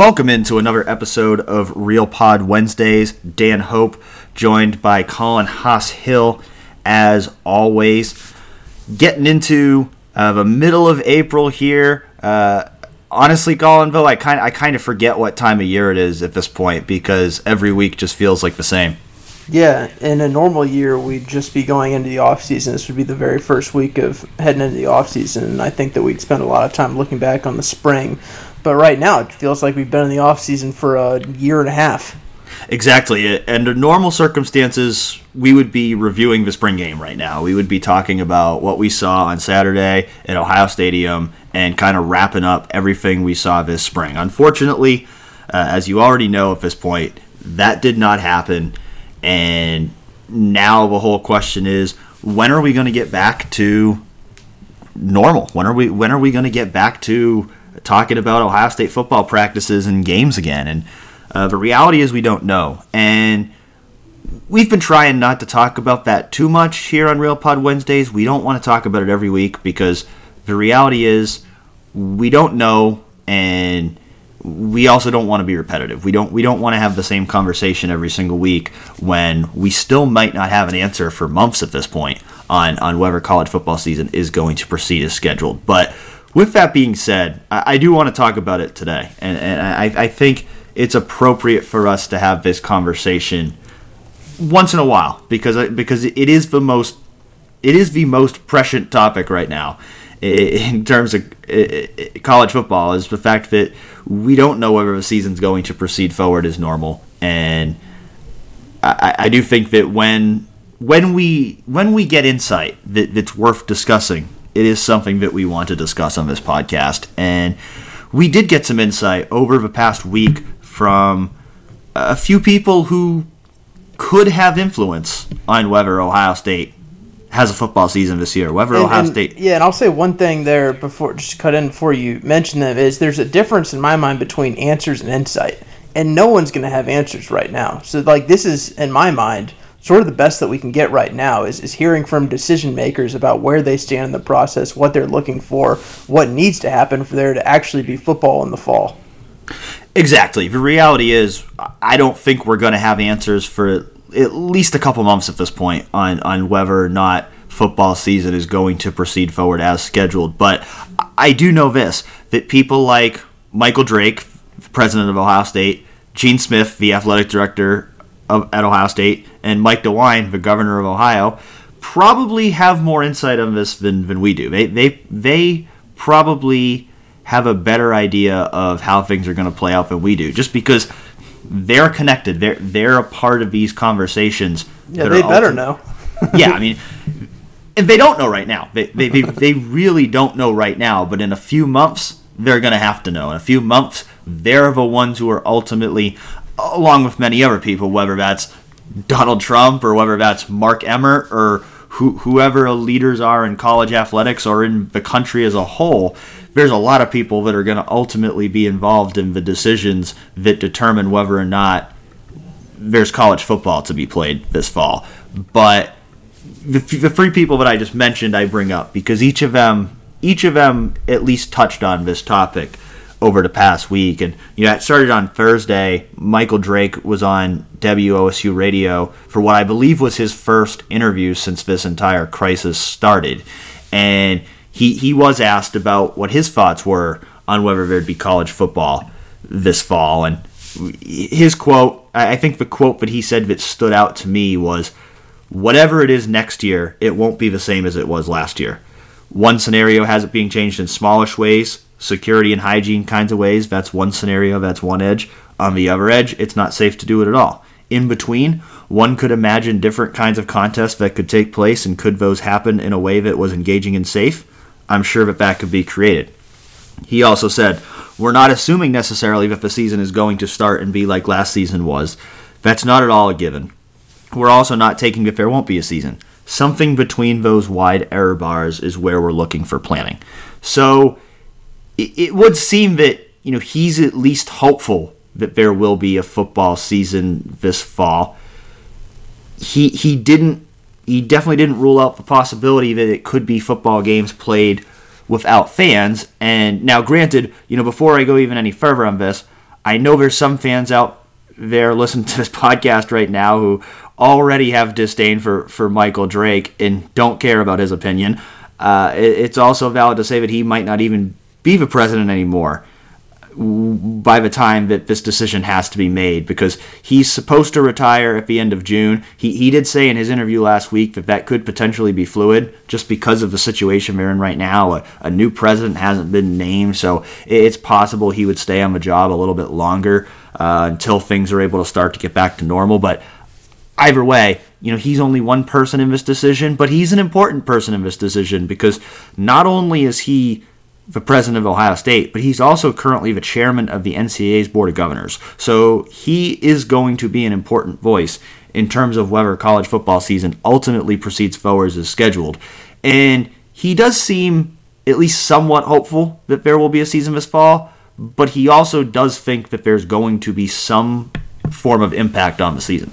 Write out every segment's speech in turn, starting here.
Welcome into another episode of Real Pod Wednesdays. Dan Hope, joined by Colin Hass-Hill, as always. Getting into uh, the middle of April here. Uh, honestly, Collinville, I kind I kind of forget what time of year it is at this point because every week just feels like the same. Yeah, in a normal year, we'd just be going into the off season. This would be the very first week of heading into the off season, and I think that we'd spend a lot of time looking back on the spring. But right now, it feels like we've been in the off season for a year and a half. Exactly. Under normal circumstances, we would be reviewing the spring game right now. We would be talking about what we saw on Saturday at Ohio Stadium and kind of wrapping up everything we saw this spring. Unfortunately, uh, as you already know at this point, that did not happen. And now the whole question is when are we going to get back to normal? When are we when are we going to get back to talking about Ohio State football practices and games again? And uh, the reality is we don't know. And we've been trying not to talk about that too much here on Real Pod Wednesdays. We don't want to talk about it every week because the reality is we don't know and we also don't want to be repetitive. We don't we don't want to have the same conversation every single week when we still might not have an answer for months at this point on on whether college football season is going to proceed as scheduled. But with that being said, I, I do want to talk about it today, and, and I, I think it's appropriate for us to have this conversation once in a while because because it is the most it is the most prescient topic right now in terms of college football is the fact that we don't know whether the season's going to proceed forward as normal, and I, I do think that when when we when we get insight that, that's worth discussing, it is something that we want to discuss on this podcast, and we did get some insight over the past week from a few people who could have influence on whether Ohio State has a football season this year. Whether and, Ohio and, State, yeah, and I'll say one thing there before just cut in before you mention them is there's a difference in my mind between answers and insight, and no one's going to have answers right now. So like this is in my mind sort of the best that we can get right now is, is hearing from decision makers about where they stand in the process, what they're looking for, what needs to happen for there to actually be football in the fall. Exactly. The reality is, I don't think we're going to have answers for at least a couple months at this point on on whether or not football season is going to proceed forward as scheduled. But I do know this that people like Michael Drake, president of Ohio State, Gene Smith, the athletic director of, at Ohio State, and Mike DeWine, the governor of Ohio, probably have more insight on this than, than we do. They, they, they probably have a better idea of how things are going to play out than we do, just because they're connected. They're they're a part of these conversations. Yeah, they better know. yeah, I mean, and they don't know right now. They, they, they, they really don't know right now. But in a few months, they're going to have to know. In a few months, they're the ones who are ultimately, along with many other people, whether that's Donald Trump or whether that's Mark Emmert or who, whoever leaders are in college athletics or in the country as a whole, there's a lot of people that are going to ultimately be involved in the decisions that determine whether or not there's college football to be played this fall. But the, the three people that I just mentioned, I bring up because each of them, each of them, at least touched on this topic over the past week. And you know, it started on Thursday. Michael Drake was on WOSU radio for what I believe was his first interview since this entire crisis started, and he he was asked about what his thoughts were on whether there'd be college football this fall, and his quote. I think the quote that he said that stood out to me was, "Whatever it is next year, it won't be the same as it was last year." One scenario has it being changed in smallish ways, security and hygiene kinds of ways. That's one scenario, that's one edge. On the other edge, it's not safe to do it at all. In between, one could imagine different kinds of contests that could take place, and could those happen in a way that was engaging and safe? I'm sure that that could be created. He also said, We're not assuming necessarily that the season is going to start and be like last season was. That's not at all a given. We're also not taking that there won't be a season. Something between those wide error bars is where we're looking for planning. So it, it would seem that you know he's at least hopeful that there will be a football season this fall. He he didn't he definitely didn't rule out the possibility that it could be football games played without fans. And now, granted, you know, before I go even any further on this, I know there's some fans out there listening to this podcast right now who already have disdain for, for Michael Drake and don't care about his opinion. Uh, it, it's also valid to say that he might not even be the president anymore by the time that this decision has to be made because he's supposed to retire at the end of June. He, he did say in his interview last week that that could potentially be fluid just because of the situation we're in right now. A, a new president hasn't been named, so it's possible he would stay on the job a little bit longer uh, until things are able to start to get back to normal. But either way, you know, he's only one person in this decision, but he's an important person in this decision because not only is he the president of Ohio State, but he's also currently the chairman of the NCAA's Board of Governors. So he is going to be an important voice in terms of whether college football season ultimately proceeds forward as scheduled. And he does seem at least somewhat hopeful that there will be a season this fall, but he also does think that there's going to be some form of impact on the season.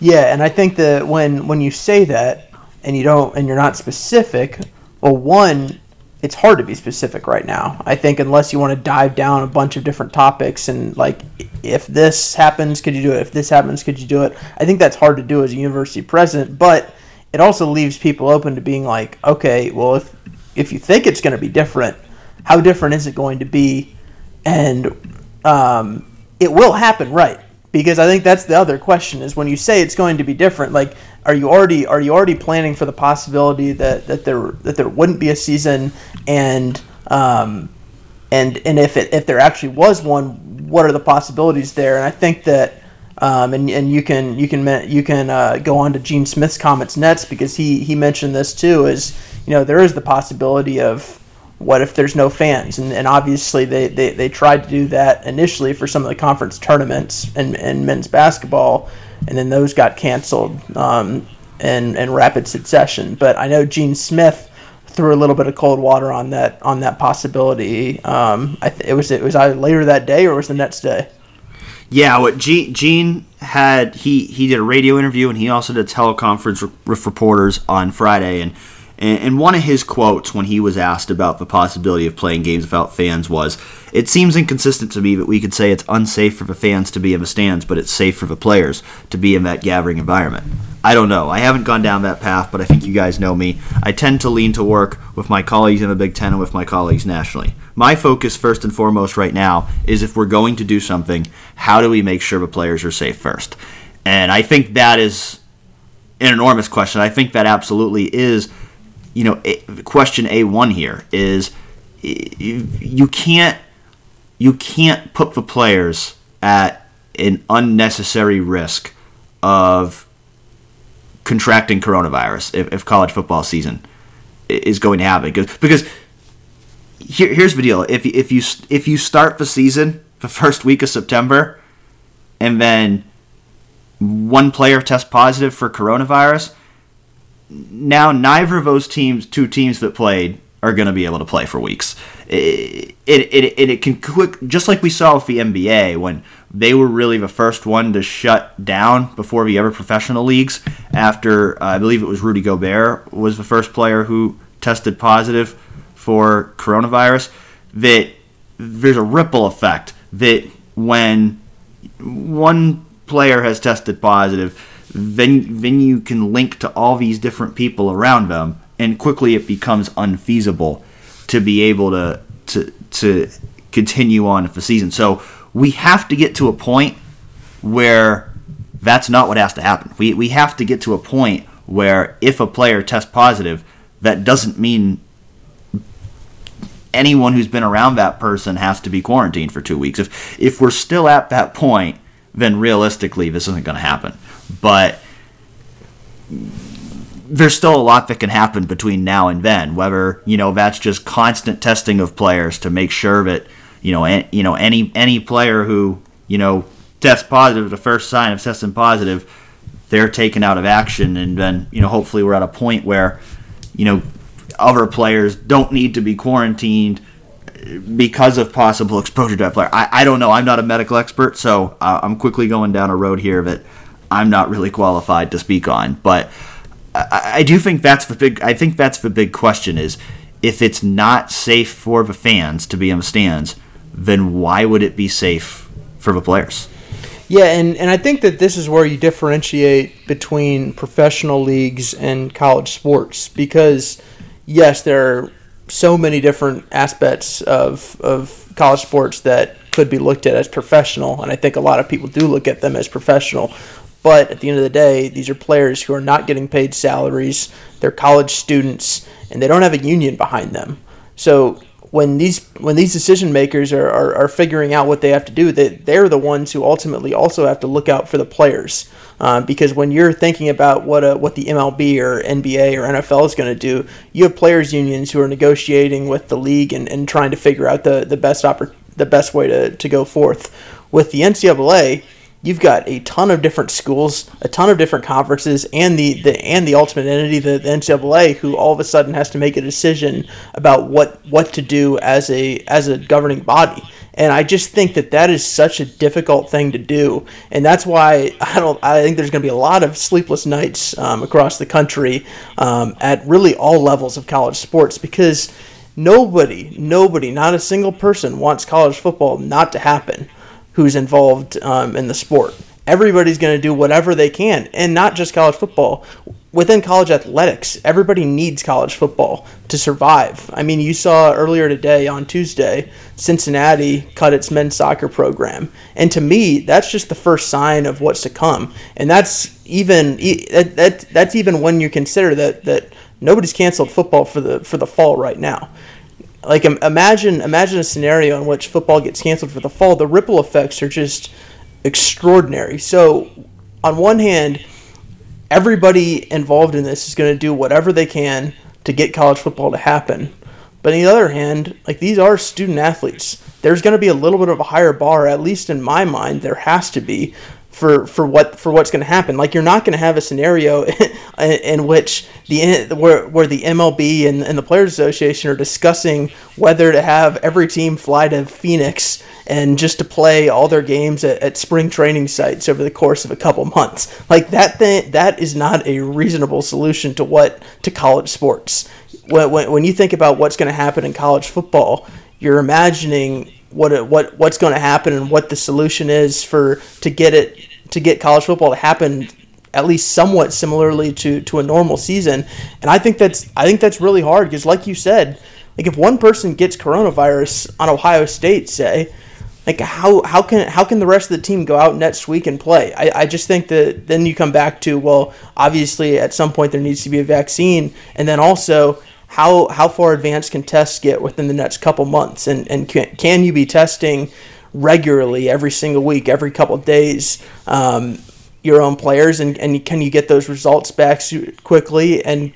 Yeah, and I think that when when you say that and you don't and you're not specific, well one it's hard to be specific right now. I think unless you want to dive down a bunch of different topics and like if this happens, could you do it? If this happens, could you do it? I think that's hard to do as a university president, but it also leaves people open to being like, okay, well if if you think it's going to be different, how different is it going to be? And um, it will happen, right? Because I think that's the other question is when you say it's going to be different, like are you already are you already planning for the possibility that, that there that there wouldn't be a season? And um, and and if it, if there actually was one, what are the possibilities there? And I think that um, and and you can you can you can uh, go on to Gene Smith's comments next because he he mentioned this too is you know there is the possibility of what if there's no fans? And, and obviously they, they, they tried to do that initially for some of the conference tournaments and, and men's basketball and then those got canceled um, in, in rapid succession. But I know Gene Smith threw a little bit of cold water on that on that possibility. Um, I th- it was it was either later that day or was the next day. Yeah, what Gene had he he did a radio interview and he also did a teleconference with reporters on Friday and and one of his quotes when he was asked about the possibility of playing games without fans was, It seems inconsistent to me that we could say it's unsafe for the fans to be in the stands, but it's safe for the players to be in that gathering environment. I don't know. I haven't gone down that path, but I think you guys know me. I tend to lean to work with my colleagues in the Big Ten and with my colleagues nationally. My focus, first and foremost, right now, is if we're going to do something, how do we make sure the players are safe first? And I think that is an enormous question. I think that absolutely is you know, eh, question A1 here is eh, you can't you can't put the players at an unnecessary risk of contracting coronavirus if, if college football season is going to happen. Because because here, here's the deal. If if you if you start the season the first week of September and then one player tests positive for coronavirus now neither of those teams, two teams that played, are going to be able to play for weeks. It, it, it, it, can quick, just like we saw with the NBA when they were really the first one to shut down before the other professional leagues. After uh, I believe it was Rudy Gobert was the first player who tested positive for coronavirus. That there's a ripple effect that when one player has tested positive then then you can link to all these different people around them, and quickly it becomes unfeasible to be able to to to continue on the season. So we have to get to a point where that's not what has to happen. We we have to get to a point where if a player tests positive, that doesn't mean anyone who's been around that person has to be quarantined for two weeks. If if we're still at that point, then realistically this isn't going to happen. But there's still a lot that can happen between now and then. Whether you know that's just constant testing of players to make sure that you know you know any any player who you know tests positive, the first sign of testing positive, they're taken out of action, and then you know hopefully we're at a point where you know other players don't need to be quarantined because of possible exposure to that player. I, I don't know. I'm not a medical expert, so uh, I'm quickly going down a road here that I'm not really qualified to speak on. But I, I do think that's the big. I think that's the big question: is if it's not safe for the fans to be in the stands, then why would it be safe for the players. Yeah, and, and I think that this is where you differentiate between professional leagues and college sports because, yes, there are so many different aspects of, of college sports that could be looked at as professional, and I think a lot of people do look at them as professional. But at the end of the day, these are players who are not getting paid salaries, they're college students, and they don't have a union behind them. So when these when these decision makers are, are, are figuring out what they have to do, they, they're the ones who ultimately also have to look out for the players. Uh, because when you're thinking about what a, what the MLB or NBA or NFL is going to do, you have players unions who are negotiating with the league and, and trying to figure out the, the best oppor- the best way to, to go forth. With the NCAA, you've got a ton of different schools, a ton of different conferences, and the, the and the ultimate entity, the, the NCAA, who all of a sudden has to make a decision about what what to do as a as a governing body. And I just think that that is such a difficult thing to do, and that's why I don't. I think there's going to be a lot of sleepless nights um, across the country um, at really all levels of college sports because nobody, nobody, not a single person wants college football not to happen who's involved um, in the sport. Everybody's going to do whatever they can, and not just college football. Within college athletics, everybody needs college football to survive. I mean, you saw earlier today on Tuesday, Cincinnati cut its men's soccer program, and to me, that's just the first sign of what's to come. And that's even that, that that's even when you consider that that nobody's canceled football for the for the fall right now like imagine imagine a scenario in which football gets canceled for the fall the ripple effects are just extraordinary. So on one hand everybody involved in this is going to do whatever they can to get college football to happen. But on the other hand like these are student athletes. There's going to be a little bit of a higher bar at least in my mind there has to be for for what for what's going to happen. Like you're not going to have a scenario in, in, which the where where the MLB and, and the Players Association are discussing whether to have every team fly to Phoenix and just to play all their games at, at spring training sites over the course of a couple months. Like that thing that is not a reasonable solution to what to college sports. When when, when you think about what's going to happen in college football, you're imagining what it, what what's going to happen and what the solution is for to get it to get college football to happen at least somewhat similarly to to a normal season. And I think that's I think that's really hard because like you said, like if one person gets coronavirus on Ohio State, say, like how how can how can the rest of the team go out next week and play? I, I just think that then you come back to well, obviously at some point there needs to be a vaccine, and then also how how far advanced can tests get within the next couple months, and and can, can you be testing regularly every single week, every couple days? Um, your own players, and, and can you get those results back quickly? And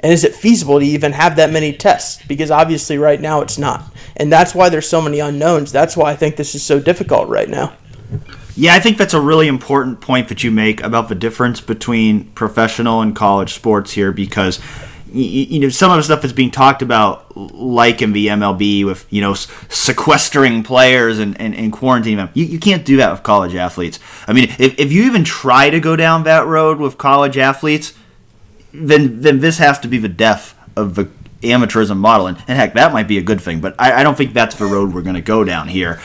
and is it feasible to even have that many tests? Because obviously, right now it's not, and that's why there's so many unknowns. That's why I think this is so difficult right now. Yeah, I think that's a really important point that you make about the difference between professional and college sports here because you, know some of the stuff that's being talked about like in the mlb with you know sequestering players and, and, and quarantining them you, you can't do that with college athletes i mean if, if you even try to go down that road with college athletes then then this has to be the death of the amateurism model and, and heck that might be a good thing but i, I don't think that's the road we're going to go down here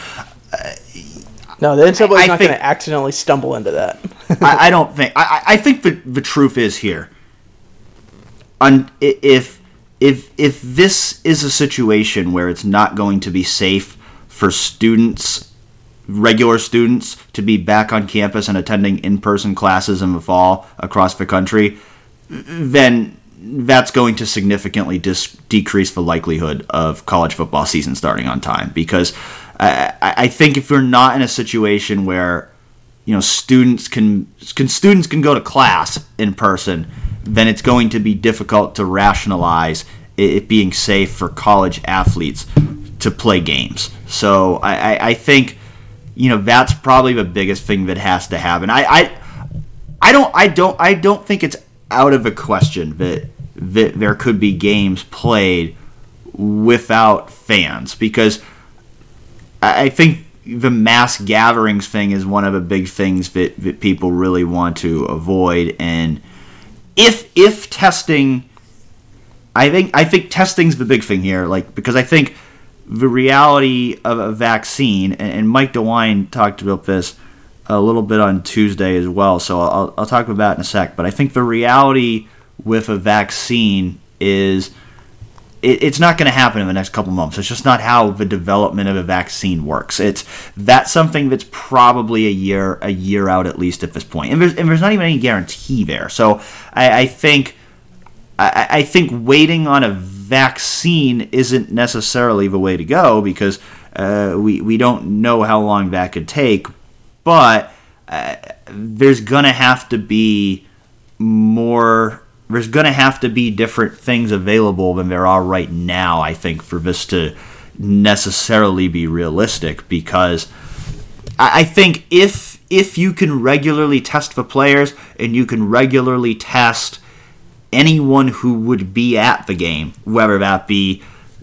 no, the NCAA is not going to accidentally stumble into that. I, I, don't think. I, I think the, the truth is here un, if if if this is a situation where it's not going to be safe for students regular students to be back on campus and attending in-person classes in the fall across the country then that's going to significantly dis- decrease the likelihood of college football season starting on time. Because I, I think if we're not in a situation where you know students can can students can go to class in person then it's going to be difficult to rationalize it being safe for college athletes to play games. So I, I, think you know that's probably the biggest thing that has to happen. I, I I don't I don't I don't think it's out of the question that that there could be games played without fans because I think the mass gatherings thing is one of the big things that, that people really want to avoid and if if testing I think I think testing's the big thing here, like because I think the reality of a vaccine, and, Mike DeWine talked about this a little bit on Tuesday as well, so I'll, I'll talk about that in a sec. But I think the reality with a vaccine is it, it's not going to happen in the next couple months. It's just not how the development of a vaccine works. It's that's something that's probably a year a year out at least at this point, and there's and there's not even any guarantee there. So I, I think I, I think waiting on a vaccine isn't necessarily the way to go because uh, we we don't know how long that could take, but uh, there's gonna have to be more there's going to have to be different things available than there are right now, I think, for this to necessarily be realistic. Because I think if if you can regularly test the players and you can regularly test anyone who would be at the game, whether that be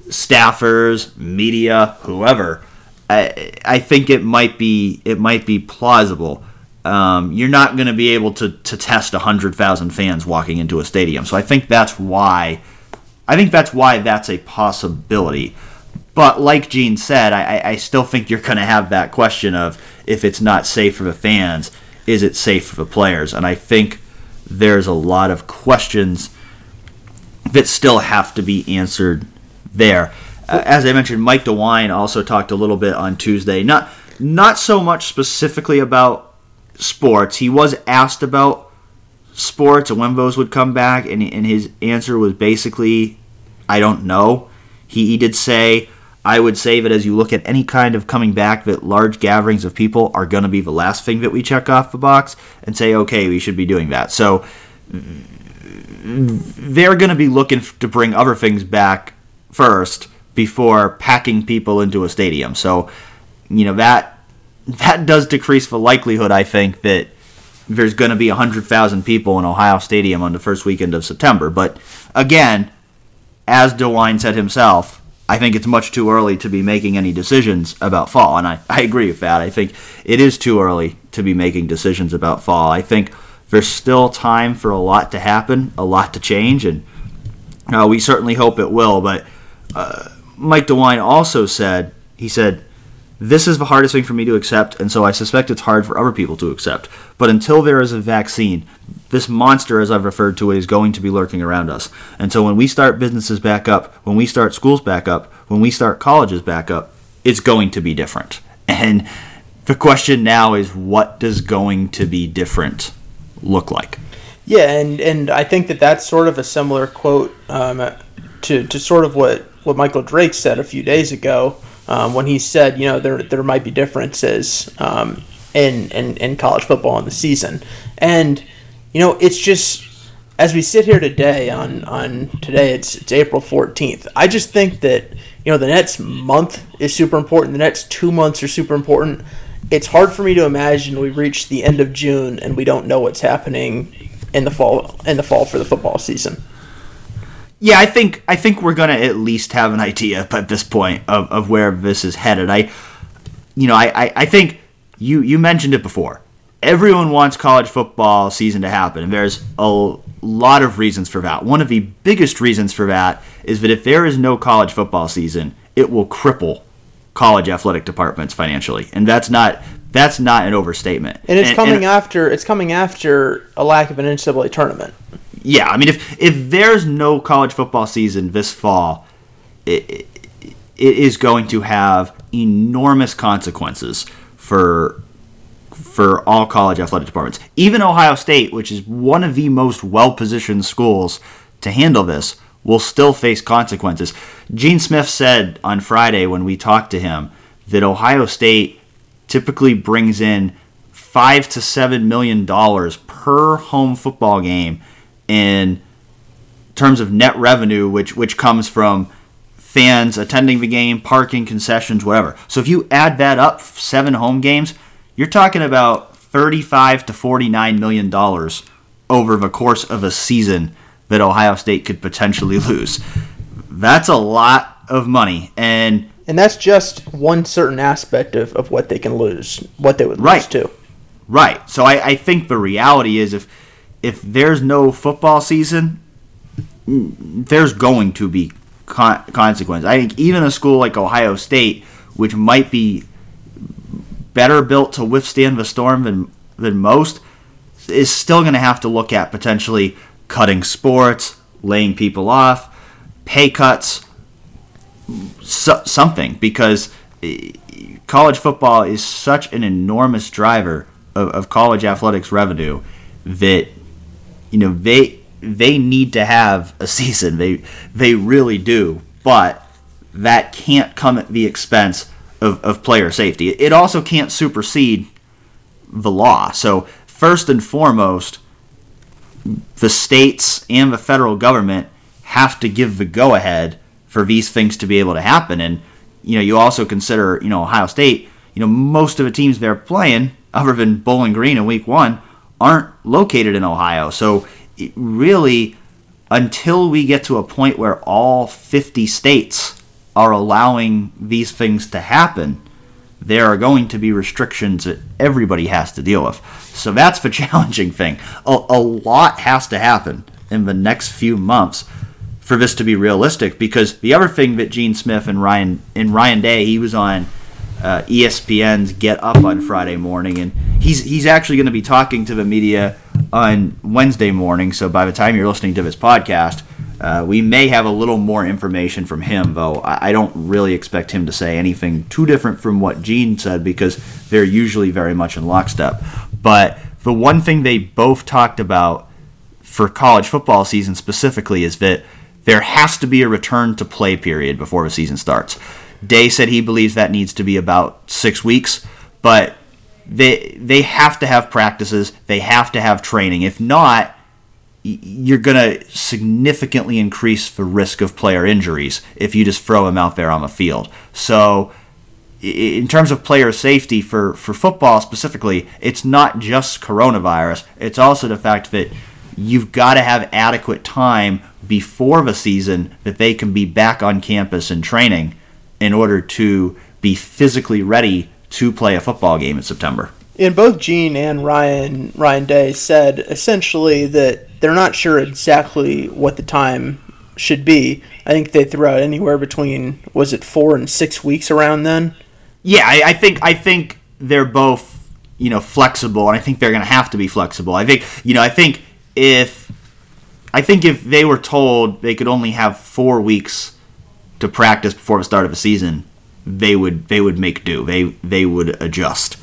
staffers, media, whoever, I, I think it might be it might be plausible um, you're not going to be able to, to test 100,000 fans walking into a stadium. So I think that's why I think that's why that's a possibility. But like Gene said, I, I still think you're going to have that question of if it's not safe for the fans, is it safe for the players? And I think there's a lot of questions that still have to be answered there. As I mentioned, Mike DeWine also talked a little bit on Tuesday, not not so much specifically about sports. He was asked about sports and when those would come back, and, and his answer was basically, I don't know. He, he did say, I would say that as you look at any kind of coming back, that large gatherings of people are going to be the last thing that we check off the box and say, okay, we should be doing that. So they're going to be looking to bring other things back first before packing people into a stadium. So, you know, that that does decrease the likelihood, I think, that there's going to be 100,000 people in Ohio Stadium on the first weekend of September. But again, as DeWine said himself, I think it's much too early to be making any decisions about fall. And I, I agree with that. I think it is too early to be making decisions about fall. I think there's still time for a lot to happen, a lot to change, and uh, we certainly hope it will. But uh, Mike DeWine also said, he said, this is the hardest thing for me to accept, and so I suspect it's hard for other people to accept. But until there is a vaccine, this monster, as I've referred to it, is going to be lurking around us. And so when we start businesses back up, when we start schools back up, when we start colleges back up, it's going to be different. And the question now is what does going to be different look like? Yeah, and, and I think that that's sort of a similar quote um, to, to sort of what, what Michael Drake said a few days ago um, when he said, you know, there there might be differences um, in, in in college football in the season, and you know, it's just as we sit here today on on today, it's it's April fourteenth. I just think that you know the next month is super important. The next two months are super important. It's hard for me to imagine we reach the end of June and we don't know what's happening in the fall in the fall for the football season. Yeah, I think I think we're gonna at least have an idea at this point of, of where this is headed. I, you know, I, I, I think you you mentioned it before. Everyone wants college football season to happen, and there's a lot of reasons for that. One of the biggest reasons for that is that if there is no college football season, it will cripple college athletic departments financially, and that's not that's not an overstatement. And it's and, coming and, after it's coming after a lack of an NCAA tournament yeah, I mean, if if there's no college football season this fall, it, it, is going to have enormous consequences for for all college athletic departments. Even Ohio State, which is one of the most well positioned schools to handle this, will still face consequences. Gene Smith said on Friday when we talked to him that Ohio State typically brings in five to seven million dollars per home football game in terms of net revenue, which which comes from fans attending the game, parking, concessions, whatever. So if you add that up, seven home games, you're talking about 35 to 49 million dollars over the course of a season that Ohio State could potentially lose. That's a lot of money and and that's just one certain aspect of, of what they can lose, what they would right. lose to. Right. So I, I think the reality is if if there's no football season, there's going to be con-. I think even a school like Ohio State, which might be better built to withstand the storm than than most, is still going to have to look at potentially cutting sports, laying people off, pay cuts, so, something because eh, college football is such an enormous driver of, of college athletics revenue that you know they they need to have a season. They they really do, but that can't come at the expense of, of player safety. It also can't supersede the law. So first and foremost, the states and the federal government have to give the go ahead for these things to be able to happen. And you know, you also consider you know Ohio State. You know, most of the teams they're playing, other than Bowling Green in Week One, aren't located in Ohio. So really, until we get to a point where all 50 states are allowing these things to happen, there are going to be restrictions that everybody has to deal with. So that's the challenging thing. A, a lot has to happen in the next few months for this to be realistic because the other thing that Gene Smith and Ryan and Ryan Day, he was on uh, ESPN's Get Up on Friday morning, and he's he's actually going to be talking to the media on Wednesday morning. So by the time you're listening to this podcast, uh, we may have a little more information from him, though I, I don't really expect him to say anything too different from what Gene said because they're usually very much in lockstep. But the one thing they both talked about for college football season specifically is that there has to be a return to play period before the season starts. Day said he believes that needs to be about six weeks, but they they have to have practices. They have to have training. If not, you're going to significantly increase the risk of player injuries if you just throw them out there on the field. So, in terms of player safety for, for football specifically, it's not just coronavirus. It's also the fact that you've got to have adequate time before the season that they can be back on campus and training in order to be physically ready to play a football game in September. And both Gene and Ryan Ryan Day said essentially that they're not sure exactly what the time should be. I think they threw out anywhere between was it four and six weeks around then. Yeah, I, I think I think they're both you know flexible, and I think they're going to have to be flexible. I think you know I think if I think if they were told they could only have four weeks to practice before the start of a season, they would they would make do. They they would adjust.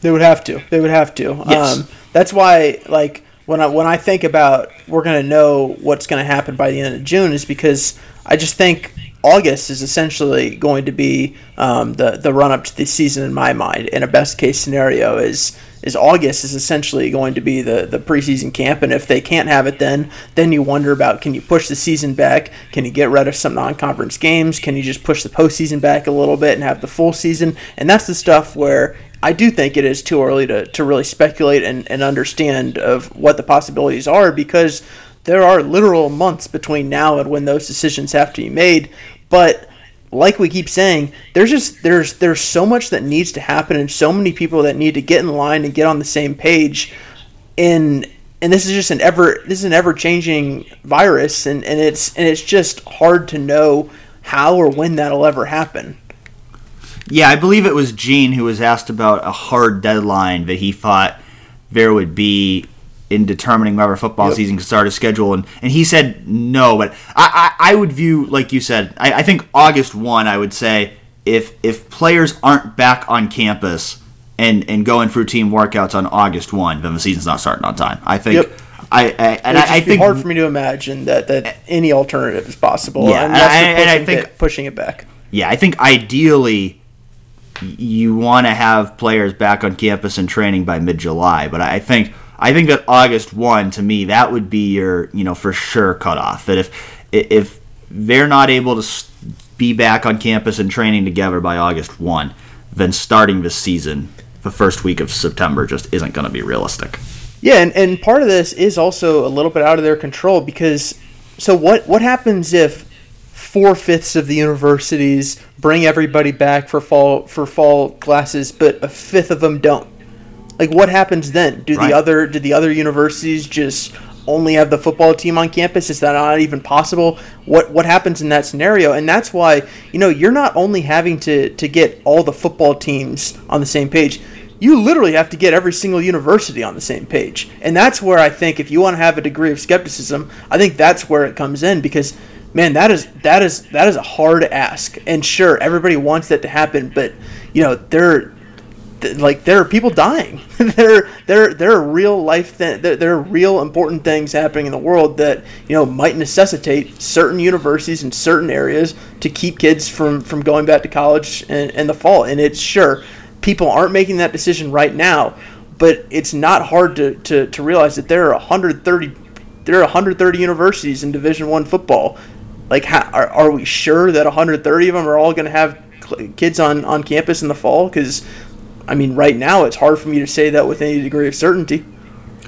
They would have to. They would have to. Yes. Um, that's why, like, when I when I think about we're gonna know what's gonna happen by the end of June is because I just think August is essentially going to be um, the the run up to the season in my mind. In a best case scenario, is is August is essentially going to be the the preseason camp, and if they can't have it then, then you wonder about can you push the season back? Can you get rid of some non conference games? Can you just push the postseason back a little bit and have the full season? And that's the stuff where I do think it is too early to, to really speculate and, and understand of what the possibilities are because there are literal months between now and when those decisions have to be made. But like we keep saying, there's just there's there's so much that needs to happen and so many people that need to get in line and get on the same page. And and this is just an ever this is an ever changing virus and, and it's and it's just hard to know how or when that'll ever happen. Yeah, I believe it was Gene who was asked about a hard deadline that he thought there would be in determining whether football Yep. season can start a schedule, and, and he said no. But I, I, I would view, like you said, I, I think August one. I would say if if players aren't back on campus and and going through team workouts on August one, then the season's not starting on time. I think. Yep. I, I and I, I think hard for me to imagine that, that any alternative is possible Yeah, and I- you're and I think- it, pushing it back. Yeah, I think ideally you want to have players back on campus and training by mid July, but I think I think that August one to me that would be your you know for sure cutoff. That if if they're not able to be back on campus and training together by August one, then starting this season the first week of September just isn't going to be realistic. Yeah, and, and part of this is also a little bit out of their control because so what what happens if four fifths of the universities bring everybody back for fall for fall classes, but a fifth of them don't? Like what happens then? Do Right. the other do the other universities just only have the football team on campus? Is that not even possible? What what happens in that scenario? And that's why you know you're not only having to to get all the football teams on the same page. You literally have to get every single university on the same page, and that's where I think if you want to have a degree of skepticism, I think that's where it comes in because man, that is that is that is a hard ask. And sure, everybody wants that to happen, but you know, there like there are people dying. there there there are real life th- there, there are real important things happening in the world that, you know, might necessitate certain universities in certain areas to keep kids from from going back to college in, in the fall. And it's sure people aren't making that decision right now, but it's not hard to, to, to realize that there are 130 there are 130 universities in Division One football like, how, are, are we sure that 130 of them are all going to have kids on, on campus in the fall? Because, I mean, right now it's hard for me to say that with any degree of certainty.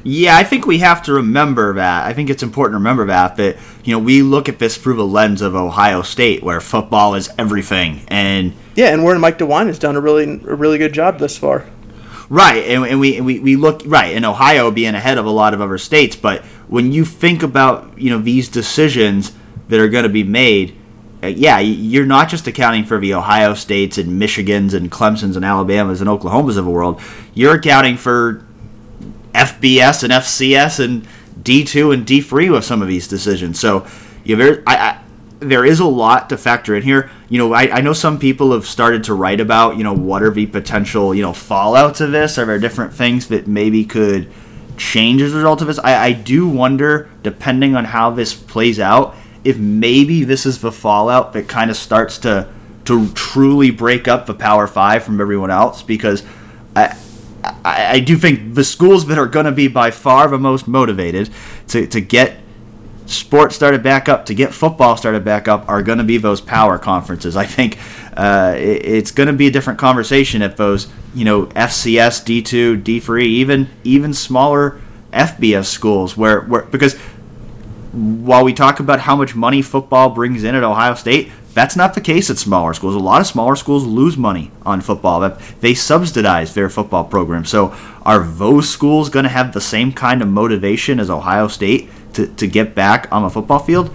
Yeah, I think we have to remember that. I think it's important to remember that that you know we look at this through the lens of Ohio State, where football is everything, and yeah, and where Mike DeWine has done a really a really good job thus far. Right, and, and we, we we look right in Ohio being ahead of a lot of other states, but when you think about you know these decisions, that are going to be made, Uh, yeah, you're not just accounting for the Ohio States and Michigans and Clemsons and Alabamas and Oklahomas of the world. You're accounting for FBS and FCS and D2 and D3 with some of these decisions. So you there, I, I, there is a lot to factor in here. You know, I, I know some people have started to write about, you know, what are the potential, you know, fallouts of this? Are there different things that maybe could change as a result of this? I, I do wonder, depending on how this plays out, if maybe this is the fallout that kind of starts to to truly break up the Power Five from everyone else, because I. I, I do think the schools that are going to be by far the most motivated to, to get sports started back up, to get football started back up, are going to be those power conferences. I think uh, it, it's going to be a different conversation if those, you know, FCS, D2, D3, even even smaller FBS schools, where, where because while we talk about how much money football brings in at Ohio State, that's not the case at smaller schools. A lot of smaller schools lose money on football. They subsidize their football program. So are those schools going to have the same kind of motivation as Ohio State to, to get back on the football field?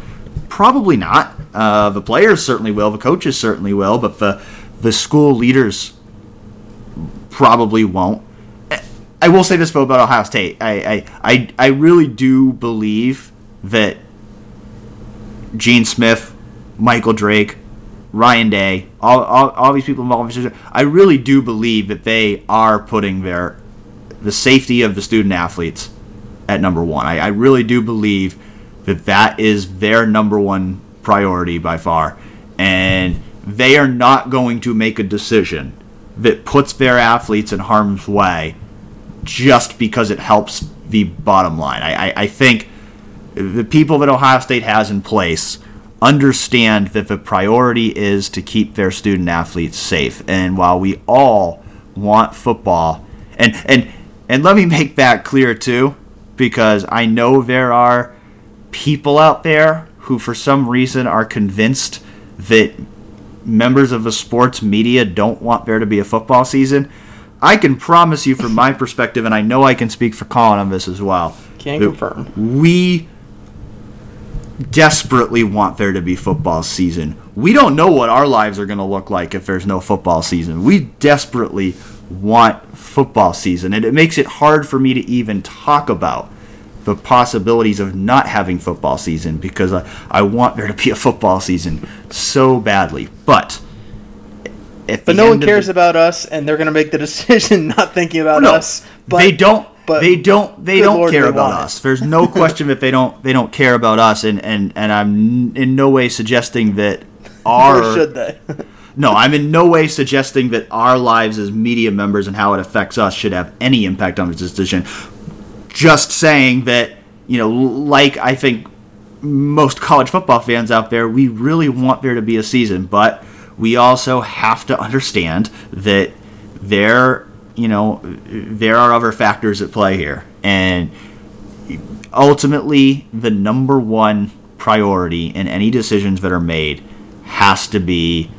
Probably not. Uh, the players certainly will. The coaches certainly will. But the the school leaders probably won't. I will say this though about Ohio State. I I, I, I really do believe that Gene Smith, Michael Drake, Ryan Day, all, all, all these people involved in I really do believe that they are putting their the safety of the student athletes at number one. I, I really do believe that that is their number one priority by far, and they are not going to make a decision that puts their athletes in harm's way just because it helps the bottom line. I, I, I think the people that Ohio State has in place understand that the priority is to keep their student athletes safe. And while we all want football, and and and let me make that clear too, because I know there are people out there who, for some reason, are convinced that members of the sports media don't want there to be a football season. I can promise you, from my perspective, and I know I can speak for Colin on this as well. Can confirm. We desperately want there to be football season. We don't know what our lives are going to look like if there's no football season. We desperately want football season, and it makes it hard for me to even talk about the possibilities of not having football season because I, I want there to be a football season so badly. But but no one cares the, about us, and they're going to make the decision not thinking about no, us. But they don't but they don't they don't Lord, care they about us. It. There's no question that they don't they don't care about us, and and and I'm in no way suggesting that our or should they. no, I'm in no way suggesting that our lives as media members and how it affects us should have any impact on this decision. Just saying that you know, like I think most college football fans out there, we really want there to be a season, but we also have to understand that there you know, there are other factors at play here. And ultimately, the number one priority in any decisions that are made has to be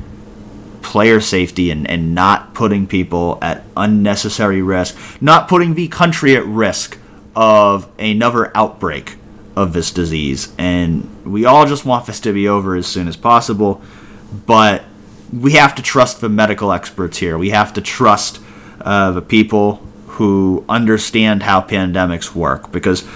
player safety and, and not putting people at unnecessary risk, not putting the country at risk of another outbreak of this disease. And we all just want this to be over as soon as possible. But we have to trust the medical experts here. We have to trust the people who understand how pandemics work because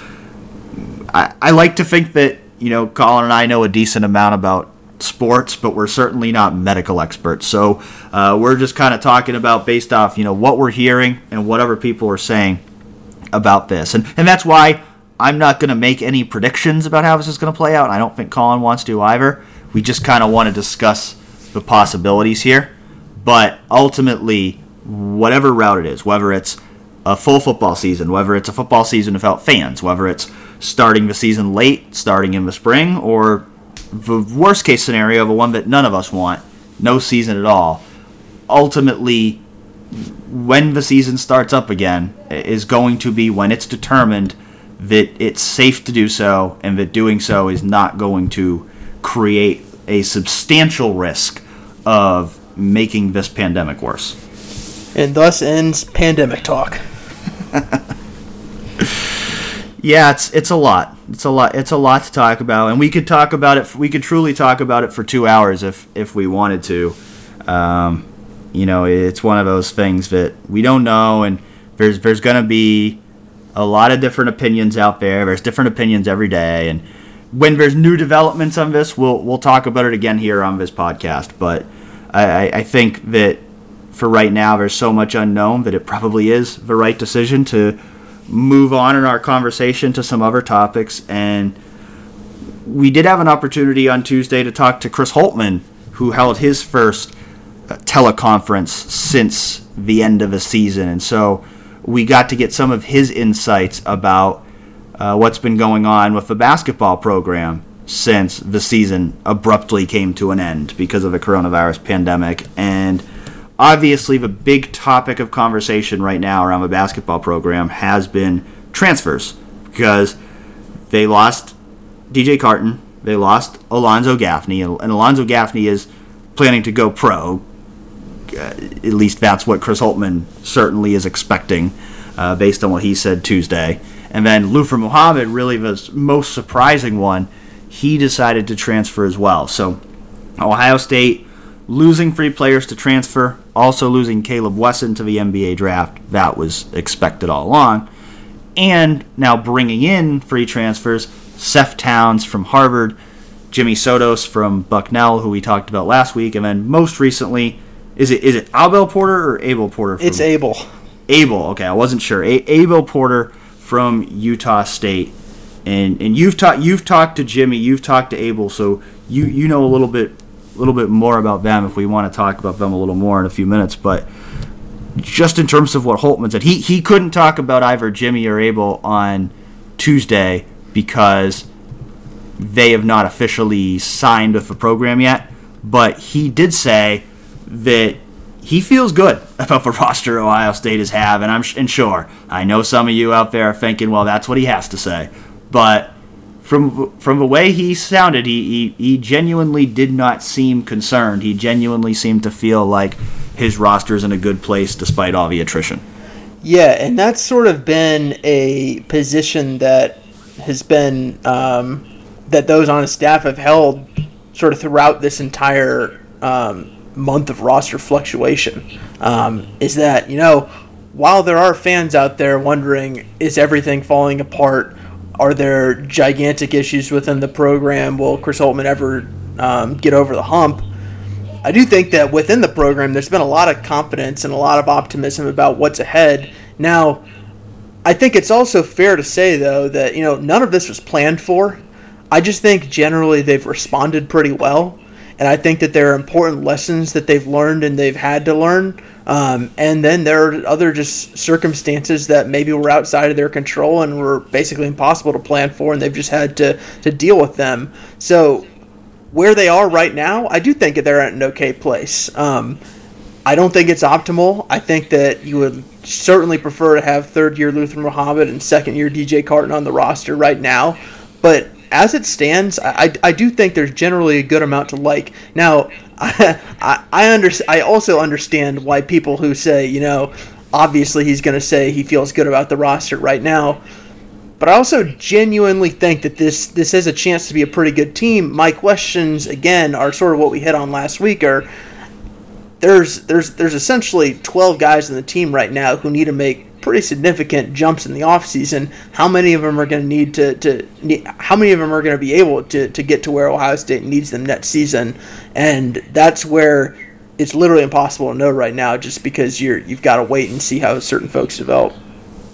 I, I like to think that, you know, Colin and I know a decent amount about sports, but we're certainly not medical experts. So uh, we're just kind of talking about based off, you know, what we're hearing and whatever people are saying about this. And, and that's why I'm not going to make any predictions about how this is going to play out. I don't think Colin wants to either. We just kind of want to discuss the possibilities here. But ultimately, whatever route it is, whether it's a full football season, whether it's a football season without fans, whether it's starting the season late, starting in the spring, or the worst case scenario, the one that none of us want, no season at all. Ultimately, when the season starts up again, is going to be when it's determined that it's safe to do so and that doing so is not going to create a substantial risk of making this pandemic worse. And thus ends pandemic talk. yeah, it's it's a lot. It's a lot. It's a lot to talk about, and we could talk about it. We could truly talk about it for two hours if if we wanted to. Um, you know, it's one of those things that we don't know, and there's there's going to be a lot of different opinions out there. There's different opinions every day, and when there's new developments on this, we'll we'll talk about it again here on this podcast. But I, I think that for right now, there's so much unknown that it probably is the right decision to move on in our conversation to some other topics. And we did have an opportunity on Tuesday to talk to Chris Holtmann, who held his first uh, teleconference since the end of the season, and so we got to get some of his insights about uh, what's been going on with the basketball program since the season abruptly came to an end because of the coronavirus pandemic. And obviously, the big topic of conversation right now around the basketball program has been transfers because they lost DJ Carton, they lost Alonzo Gaffney, and Alonzo Gaffney is planning to go pro. Uh, at least that's what Chris Holtmann certainly is expecting, uh, based on what he said Tuesday. And then Luther Muhammad, really the most surprising one, he decided to transfer as well. So Ohio State losing three players to transfer, also losing Caleb Wesson to the NBA draft. That was expected all along. And now bringing in free transfers, Seth Towns from Harvard, Jimmy Sotos from Bucknell, who we talked about last week, and then most recently, is it is it Abel Porter or Abel Porter? From, it's Abel. Abel. Okay, I wasn't sure. A- Abel Porter from Utah State, and and you've talked you've talked to Jimmy, you've talked to Abel, so you you know a little bit little bit more about them if we want to talk about them a little more in a few minutes, but. Just in terms of what Holtmann said, he, he couldn't talk about either Jimmy or Abel on Tuesday because they have not officially signed with the program yet. But he did say that he feels good about the roster Ohio State is have, and I'm and sure I know some of you out there are thinking, well, that's what he has to say, but from from the way he sounded, he, he he genuinely did not seem concerned. He genuinely seemed to feel like his roster is in a good place despite all the attrition. Yeah, and that's sort of been a position that has been um, that those on his staff have held sort of throughout this entire um, month of roster fluctuation um, is that you know while there are fans out there wondering is everything falling apart are there gigantic issues within the program? Will chris Holtmann ever um, get over the hump? I do think that within the program there's been a lot of confidence and a lot of optimism about what's ahead. Now i think it's also fair to say though that you know none of this was planned for. I just think generally they've responded pretty well and I think that there are important lessons that they've learned and they've had to learn. Um, and then there are other just circumstances that maybe were outside of their control and were basically impossible to plan for, and they've just had to, to deal with them. So, where they are right now, I do think that they're at an okay place. Um, I don't think it's optimal. I think that you would certainly prefer to have third year Luther Muhammad and second year DJ Carton on the roster right now. But as it stands, I, I do think there's generally a good amount to like. Now, I I, under, I also understand why people who say, you know, obviously he's going to say he feels good about the roster right now. but I also genuinely think that this this has a chance to be a pretty good team. My questions again are sort of what we hit on last week are there's there's there's essentially 12 guys in the team right now who need to make pretty significant jumps in the offseason. How many of them are going to need to, to how many of them are going to be able to, to get to where Ohio State needs them next season? And that's where it's literally impossible to know right now just because you're you've got to wait and see how certain folks develop.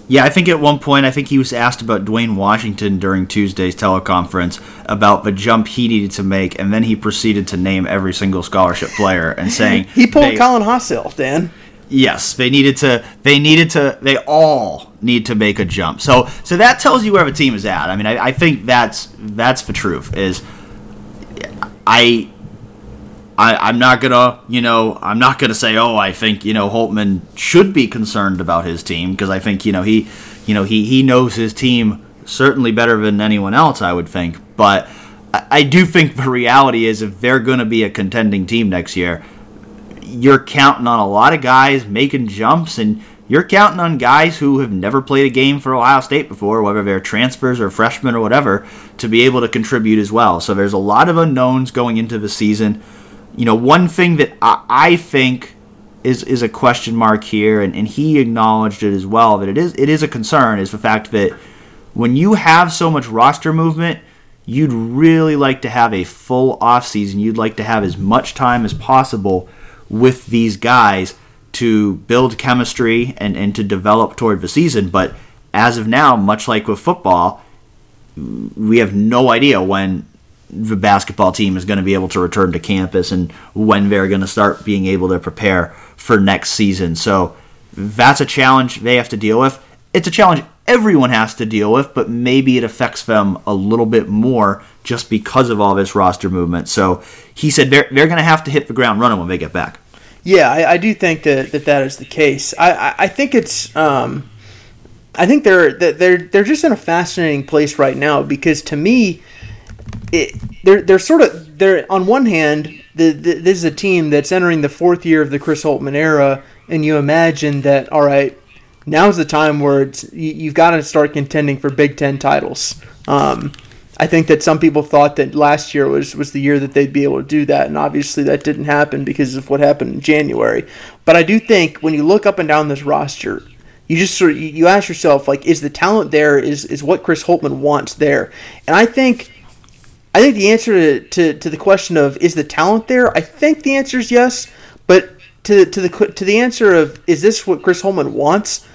Yeah, I think at one point, I think he was asked about Duane Washington during Tuesday's teleconference about the jump he needed to make, and then he proceeded to name every single scholarship player and saying he pulled Colin Hass-Hill, Dan. Yes, they needed to. They needed to. They all need to make a jump. So, so that tells you where the team is at. I mean, I, I think that's that's the truth. Is I I, am not gonna, you know, I'm not gonna say, oh, I think you know Holtmann should be concerned about his team because I think you know he, you know, he he knows his team certainly better than anyone else, I would think. But I, I do think the reality is if they're gonna be a contending team next year, you're counting on a lot of guys making jumps and. You're counting on guys who have never played a game for Ohio State before, whether they're transfers or freshmen or whatever, to be able to contribute as well. So there's a lot of unknowns going into the season you know, one thing that I, think is is a question mark here, and, and he acknowledged it as well that it is it is a concern is the fact that when you have so much roster movement, you'd really like to have a full offseason. You'd like to have as much time as possible with these guys to build chemistry and, and to develop toward the season. But as of now, much like with football, we have no idea when the basketball team is going to be able to return to campus and when they're going to start being able to prepare for next season. So that's a challenge they have to deal with. It's a challenge everyone has to deal with, but maybe it affects them a little bit more just because of all this roster movement. So he said they're, they're going to have to hit the ground running when they get back. Yeah, I, I do think that, that that is the case. I, I, I think it's. Um, I think they're they're they're just in a fascinating place right now because to me, it, they're they're sort of they're on one hand the, the, this is a team that's entering the fourth year of the Chris Holtmann era, and you imagine that all right, now's the time where you, have got to start contending for Big Ten titles. Um, I think that some people thought that last year was, was the year that they'd be able to do that, and obviously that didn't happen because of what happened in January. But I do think when you look up and down this roster, you just sort of you ask yourself like, is the talent there? Is is what Chris Holtmann wants there? And I think I think the answer to, to, to, the question of is the talent there, I think the answer is yes. But to, to the to the answer of is this what Chris Holtmann wants,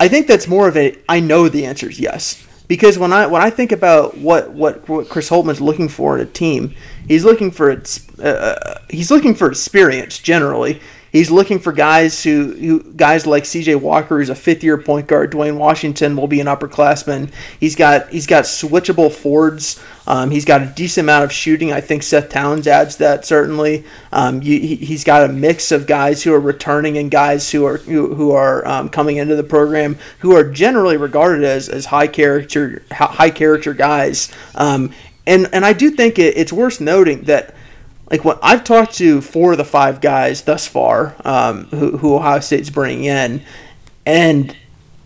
I think that's more of a I know the answer is yes. Because when I when I think about what, what, what Chris Holtmann's looking for in a team, he's looking for uh, uh he's looking for experience generally. He's looking for guys who, who guys like C.J. Walker, who's a fifth-year point guard. Duane Washington will be an upperclassman. He's got he's got switchable forwards. Um, he's got a decent amount of shooting. I think Seth Towns adds that certainly. Um, you, he, has got a mix of guys who are returning and guys who are who, who are um, coming into the program who are generally regarded as, as high character high character guys. Um, and and I do think it, it's worth noting that like what I've talked to four of the five guys thus far um, who, who Ohio State's bringing in, and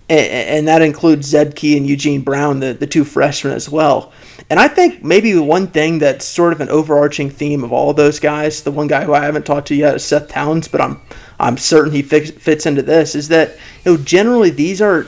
and that includes Zed Key and Eugene Brown, the, the two freshmen as well. And I think maybe one thing that's sort of an overarching theme of all those guys, the one guy who I haven't talked to yet is Seth Towns, but I'm I'm certain he fix, fits into this, is that you know generally these are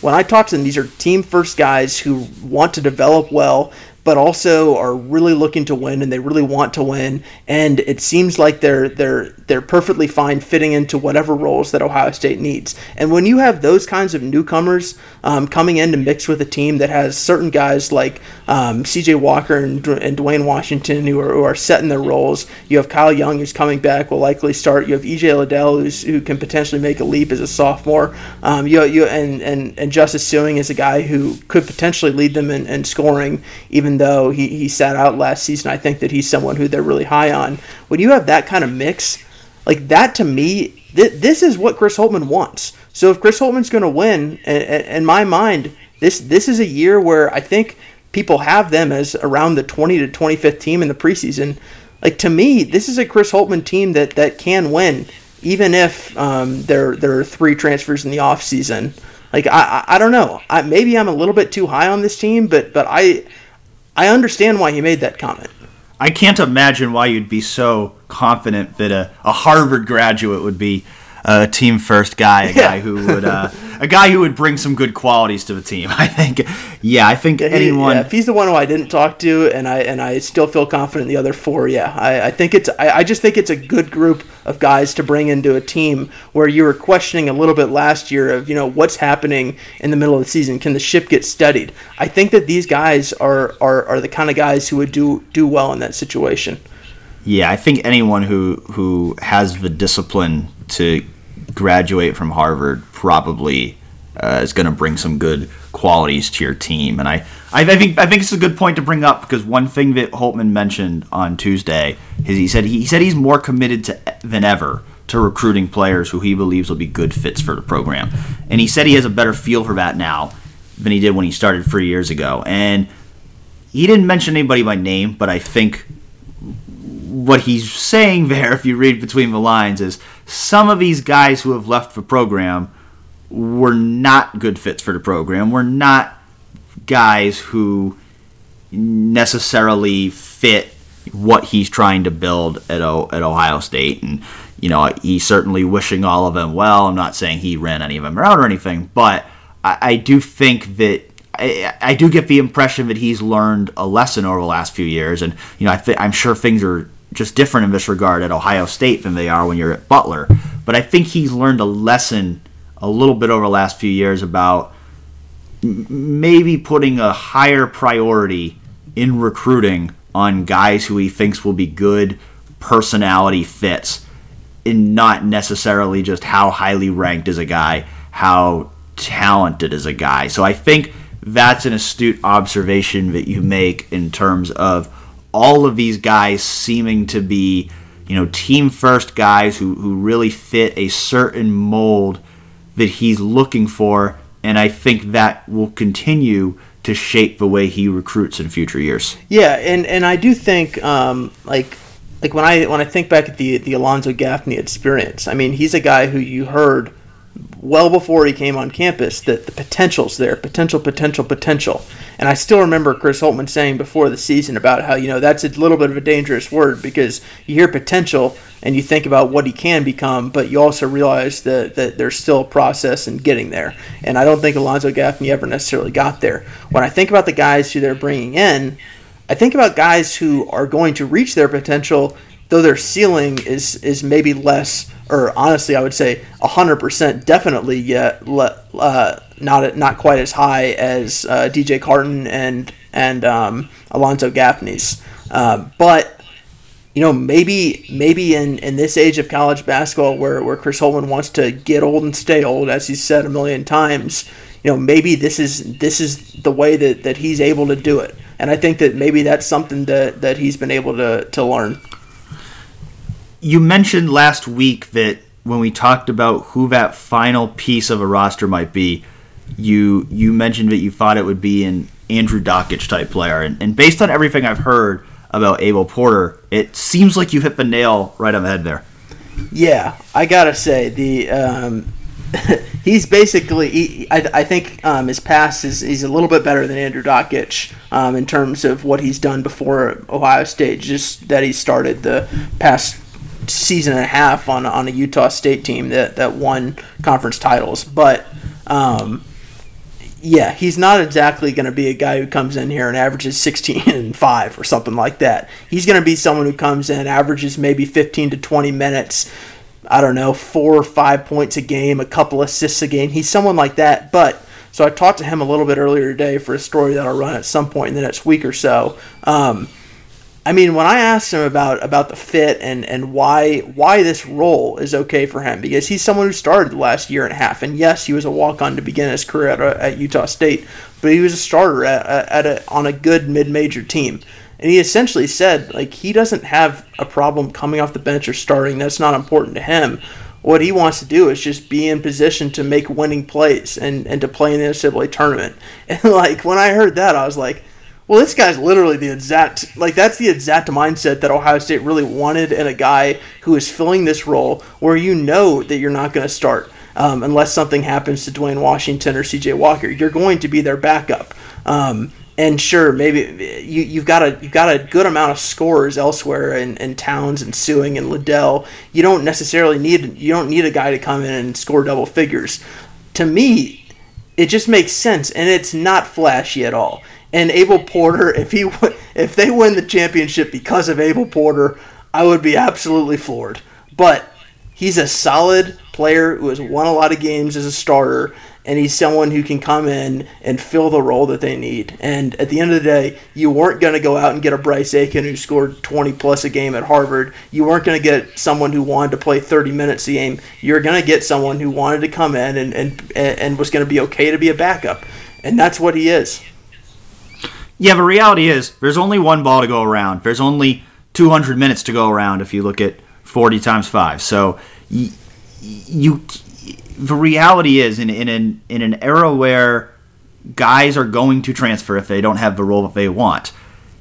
when I talk to them, these are team first guys who want to develop well but also are really looking to win and they really want to win. And it seems like they're they're they're perfectly fine fitting into whatever roles that Ohio State needs. And when you have those kinds of newcomers um, coming in to mix with a team that has certain guys like um, C.J. Walker and, and Duane Washington who are, who are their roles, you have Kyle Young who's coming back will likely start. You have E.J. Liddell who's, who can potentially make a leap as a sophomore. Um, you you and and and Justice Sueing is a guy who could potentially lead them in, in scoring even even though he, he sat out last season, I think that he's someone who they're really high on. When you have that kind of mix, like that to me, th- this is what Chris Holtmann wants. So if Chris Holtmann's going to win, in my mind, this this is a year where I think people have them as around the 20 to 25th team in the preseason. Like to me, this is a Chris Holtmann team that that can win, even if um, there there are three transfers in the offseason. Like I, I, I don't know. I, maybe I'm a little bit too high on this team, but but I I understand why he made that comment. I can't imagine why you'd be so confident that a, a Harvard graduate would be a team first guy, a guy who would uh, a guy who would bring some good qualities to the team. I think, yeah, I think Yeah, anyone. yeah, if he's the one who I didn't talk to, and I and I still feel confident in the other four, yeah, I, I think it's I, I just think it's a good group of guys to bring into a team where you were questioning a little bit last year of you know what's happening in the middle of the season. Can the ship get steadied? I think that these guys are are, are the kind of guys who would do do well in that situation. Yeah, I think anyone who who has the discipline to graduate from Harvard probably uh, is going to bring some good qualities to your team. And I, I, think I think it's a good point to bring up because one thing that Holtmann mentioned on Tuesday is he said he said he's more committed to than ever to recruiting players who he believes will be good fits for the program. And he said he has a better feel for that now than he did when he started three years ago. And he didn't mention anybody by name, but I think what he's saying there, if you read between the lines, is some of these guys who have left the program were not good fits for the program. Were not guys who necessarily fit what he's trying to build at, o- at Ohio State. And, you know, he's certainly wishing all of them well. I'm not saying he ran any of them out or anything, but I, I do think that I, I do get the impression that he's learned a lesson over the last few years, and you know I th- I'm sure things are just different in this regard at Ohio State than they are when you're at Butler. But I think he's learned a lesson a little bit over the last few years about maybe putting a higher priority in recruiting on guys who he thinks will be good personality fits and not necessarily just how highly ranked is a guy, how talented is a guy. So I think that's an astute observation that you make in terms of all of these guys seeming to be, you know, team first guys who, who really fit a certain mold that he's looking for. And I think that will continue to shape the way he recruits in future years. Yeah, and, and I do think um, like like when I when I think back at the the Alonzo Gaffney experience, I mean he's a guy who you heard well before he came on campus that the potential's there, potential, potential, potential. And I still remember Chris Holtmann saying before the season about how you know that's a little bit of a dangerous word because you hear potential and you think about what he can become, but you also realize that, that there's still a process in getting there. And I don't think Alonzo Gaffney ever necessarily got there. When I think about the guys who they're bringing in, I think about guys who are going to reach their potential, though their ceiling is is maybe less, or honestly, I would say hundred percent, definitely yet uh, not not quite as high as uh, DJ Carton and and um, Alonzo Gaffney's, uh, but you know, maybe maybe in, in this age of college basketball where, where Chris Holtmann wants to get old and stay old, as he's said a million times, you know, maybe this is this is the way that, that he's able to do it. And I think that maybe that's something that, that he's been able to, to learn. You mentioned last week that when we talked about who that final piece of a roster might be, you you mentioned that you thought it would be an Andrew Dakich type player. And, and based on everything I've heard about Abel Porter, it seems like you hit the nail right on the head there. Yeah, I gotta say the um, he's basically he, I, I think um, his past is he's a little bit better than Andrew Dakich um, in terms of what he's done before Ohio State. Just that he started the past season and a half on on a Utah State team that that won conference titles, but. Um, yeah, he's not exactly going to be a guy who comes in here and averages 16 and 5 or something like that. He's going to be someone who comes in, averages maybe 15 to 20 minutes, I don't know, four or five points a game, a couple assists a game. He's someone like that. But so I talked to him a little bit earlier today for a story that I'll run at some point in the next week or so. Um, I mean, when I asked him about about the fit and, and why why this role is okay for him, because he's someone who started the last year and a half, and yes, he was a walk on to begin his career at, uh, at Utah State, but he was a starter at, at a, on a good mid major team, and he essentially said like he doesn't have a problem coming off the bench or starting. That's not important to him. What he wants to do is just be in position to make winning plays and, and to play in the NCAA tournament. And like when I heard that, I was like well, this guy's literally the exact like that's the exact mindset that Ohio State really wanted in a guy who is filling this role where you know that you're not going to start. um, unless something happens to Duane Washington or C.J. Walker. You're going to be their backup. Um, and sure, maybe you, you've got a you've got a good amount of scorers elsewhere in, in Towns and Sueing and Liddell. You don't necessarily need you don't need a guy to come in and score double figures. To me, it just makes sense, and it's not flashy at all. And Abel Porter, if he if they win the championship because of Abel Porter, I would be absolutely floored. But he's a solid player who has won a lot of games as a starter and he's someone who can come in and fill the role that they need. And at the end of the day, you weren't going to go out and get a Bryce Aiken who scored 20 plus a game at Harvard. You weren't going to get someone who wanted to play 30 minutes a game. You're going to get someone who wanted to come in and, and, and was going to be okay to be a backup. And that's what he is. Yeah, the reality is there's only one ball to go around. There's only 200 minutes to go around if you look at 40 times 5. So you, you the reality is in in an in an era where guys are going to transfer if they don't have the role that they want,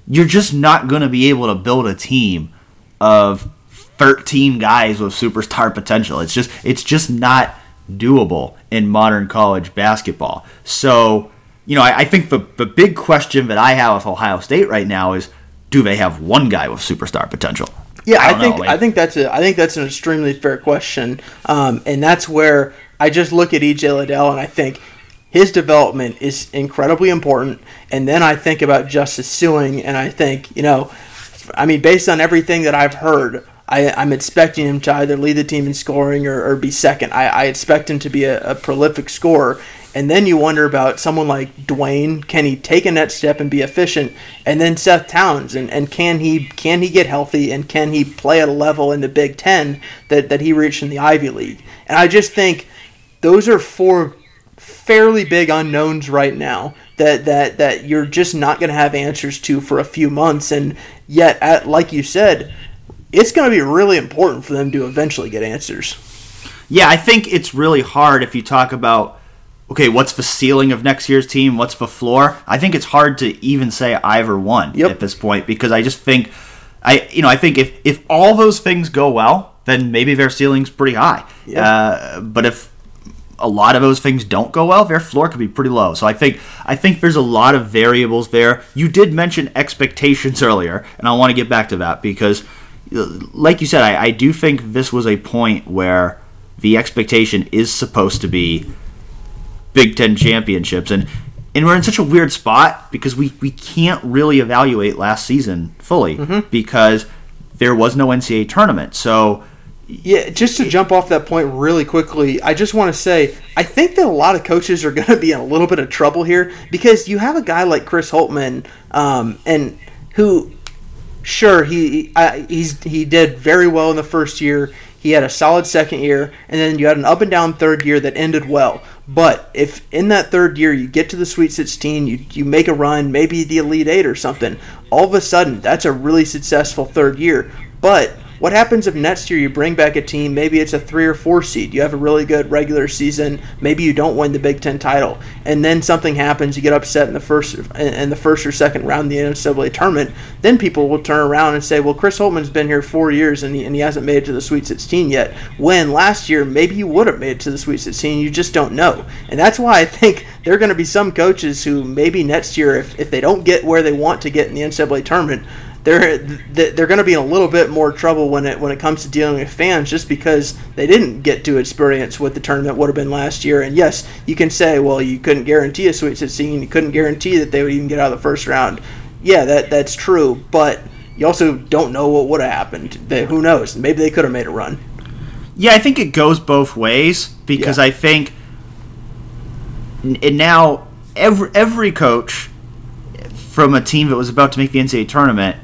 you're just not going to be able to build a team of 13 guys with superstar potential. It's just it's just not doable in modern college basketball. So, you know, I, I think the the big question that I have with Ohio State right now is do they have one guy with superstar potential? Yeah, I, I think know, like, I think that's a I think that's an extremely fair question, um, and that's where I just look at EJ Liddell and I think his development is incredibly important. And then I think about Justice Sueing and I think, you know, I mean, based on everything that I've heard, I, am expecting him to either lead the team in scoring or, or be second. I, I, expect him to be a, a, prolific scorer. And then you wonder about someone like Duane. Can he take a net step and be efficient? And then Seth Towns, and, and can he can he get healthy and can he play at a level in the Big Ten that, that he reached in the Ivy League? And I just think those are four fairly big unknowns right now that that that you're just not going to have answers to for a few months and yet at, like you said it's going to be really important for them to eventually get answers yeah i think it's really hard if you talk about okay what's the ceiling of next year's team what's the floor i think it's hard to even say either one yep. at this point because i just think i you know i think if if all those things go well then maybe their ceiling's pretty high yep. uh, but if a lot of those things don't go well, their floor could be pretty low. So I think I think there's a lot of variables there. You did mention expectations earlier, and I want to get back to that because, like you said, I, I do think this was a point where the expectation is supposed to be Big Ten championships, and and we're in such a weird spot because we we can't really evaluate last season fully mm-hmm. because there was no NCAA tournament. So yeah, just to jump off that point really quickly, I just want to say I think that a lot of coaches are going to be in a little bit of trouble here because you have a guy like Chris Holtmann, um, and who, sure, he uh, he's he did very well in the first year. He had a solid second year, and then you had an up and down third year that ended well. But if in that third year you get to the Sweet 16, you, you make a run, maybe the Elite Eight or something, all of a sudden that's a really successful third year. But what happens if next year you bring back a team? Maybe it's a three or four seed. You have a really good regular season. Maybe you don't win the Big Ten title, and then something happens. You get upset in the first in the first or second round of the NCAA tournament. Then people will turn around and say, "Well, Chris Holtmann's been here four years and he, and he hasn't made it to the Sweet 16 yet." When last year maybe you would have made it to the Sweet 16. You just don't know, and that's why I think there are going to be some coaches who maybe next year, if, if they don't get where they want to get in the NCAA tournament, they're they're going to be in a little bit more trouble when it when it comes to dealing with fans just because they didn't get to experience what the tournament would have been last year. And yes, you can say, well, you couldn't guarantee a Sweet 16, you couldn't guarantee that they would even get out of the first round. Yeah, that that's true, but you also don't know what would have happened. They, who knows? Maybe they could have made a run. Yeah, I think it goes both ways because yeah. I think and now every every coach from a team that was about to make the NCAA tournament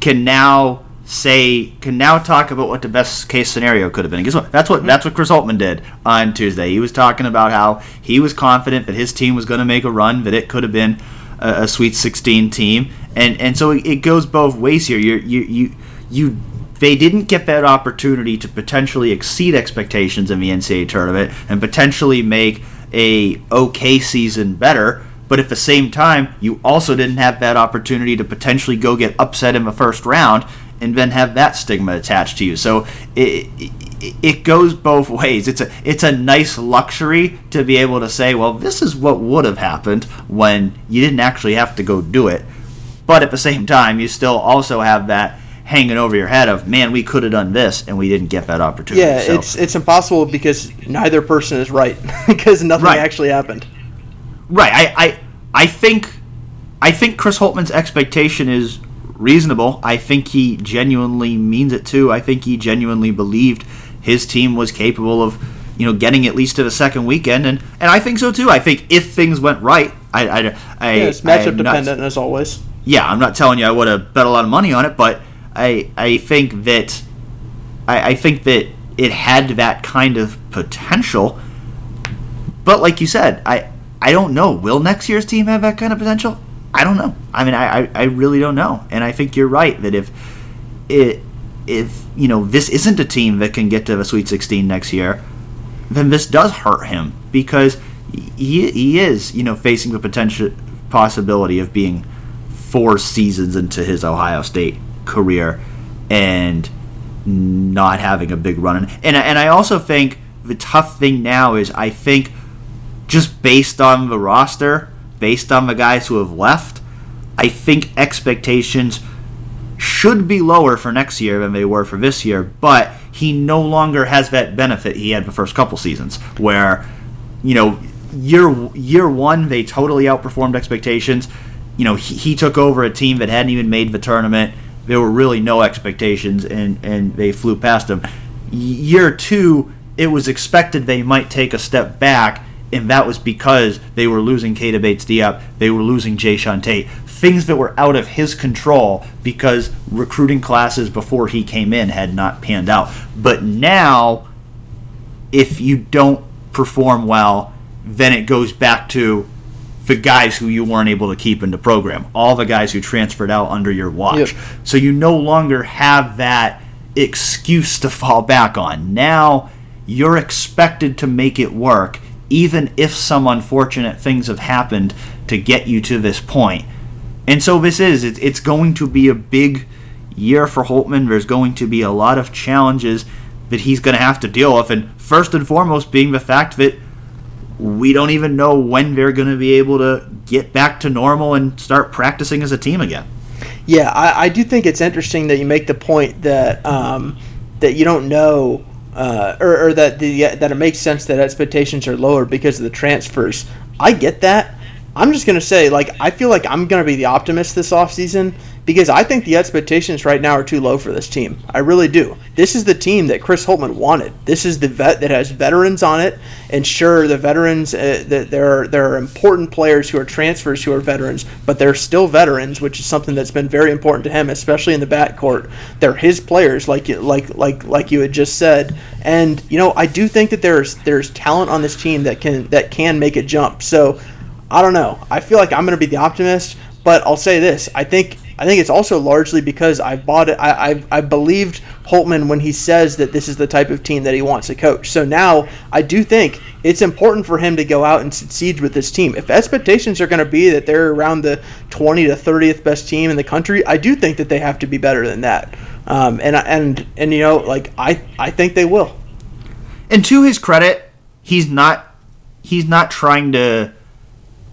can now say can now talk about what the best case scenario could have been. Guess what? That's what that's what Chris Holtmann did on Tuesday. He was talking about how he was confident that his team was going to make a run, that it could have been a, a Sweet 16 team, and and so it goes both ways here. You you you you they didn't get that opportunity to potentially exceed expectations in the NCAA tournament and potentially make a okay season better but at the same time, you also didn't have that opportunity to potentially go get upset in the first round and then have that stigma attached to you. So it, it goes both ways. It's a it's a nice luxury to be able to say, well, this is what would have happened when you didn't actually have to go do it. But at the same time, you still also have that hanging over your head of, man, we could have done this and we didn't get that opportunity. Yeah, So- it's it's impossible because neither person is right because nothing Right. actually happened. Right. I, I I think I think Chris Holtmann's expectation is reasonable. I think he genuinely means it too. I think he genuinely believed his team was capable of, you know, getting at least to the second weekend, and and I think so too. I think if things went right, I I, I Yeah, it's matchup am not- dependent as always. yeah, I'm not telling you I would have bet a lot of money on it, but I I think that I, I think that it had that kind of potential. But like you said, I I don't know. Will next year's team have that kind of potential? I don't know. I mean, I, I, I really don't know. And I think you're right that if it if you know this isn't a team that can get to the Sweet 16 next year, then this does hurt him because he, he is you know facing the potential possibility of being four seasons into his Ohio State career and not having a big run. And and, and I also think the tough thing now is I think just based on the roster, based on the guys who have left, I think expectations should be lower for next year than they were for this year, but he no longer has that benefit he had the first couple seasons where you know year year 1 they totally outperformed expectations. You know, he, he took over a team that hadn't even made the tournament. There were really no expectations and and they flew past him. Year 2 it was expected they might take a step back and that was because they were losing Keita Bates-Diop, they were losing Jay Tate, things that were out of his control because recruiting classes before he came in had not panned out. But now, if you don't perform well, then it goes back to the guys who you weren't able to keep in the program, all the guys who transferred out under your watch. Yep. So you no longer have that excuse to fall back on. Now you're expected to make it work, even if some unfortunate things have happened to get you to this point. And so this is, it's, going to be a big year for Holtmann. There's going to be a lot of challenges that he's going to have to deal with. And first and foremost, being the fact that we don't even know when they're going to be able to get back to normal and start practicing as a team again. Yeah, I, I do think it's interesting that you make the point that um, that you don't know, uh, or, or that the that it makes sense that expectations are lower because of the transfers. I get that. I'm just gonna say, like, I feel like I'm gonna be the optimist this offseason because I think the expectations right now are too low for this team. I really do. This is the team that Chris Holtmann wanted. This is the vet that has veterans on it, and sure, the veterans uh, that there are there are important players who are transfers who are veterans, but they're still veterans, which is something that's been very important to him, especially in the backcourt. They're his players, like you like like like you had just said, and you know I do think that there's there's talent on this team that can that can make a jump. So. I don't know. I feel like I'm going to be the optimist, but I'll say this: I think I think it's also largely because I bought it. I I, I believed Holtmann when he says that this is the type of team that he wants to coach. So now I do think it's important for him to go out and succeed with this team. If expectations are going to be that they're around the 20 to 30th best team in the country, I do think that they have to be better than that. Um, and and and you know, like I I think they will. And to his credit, he's not he's not trying to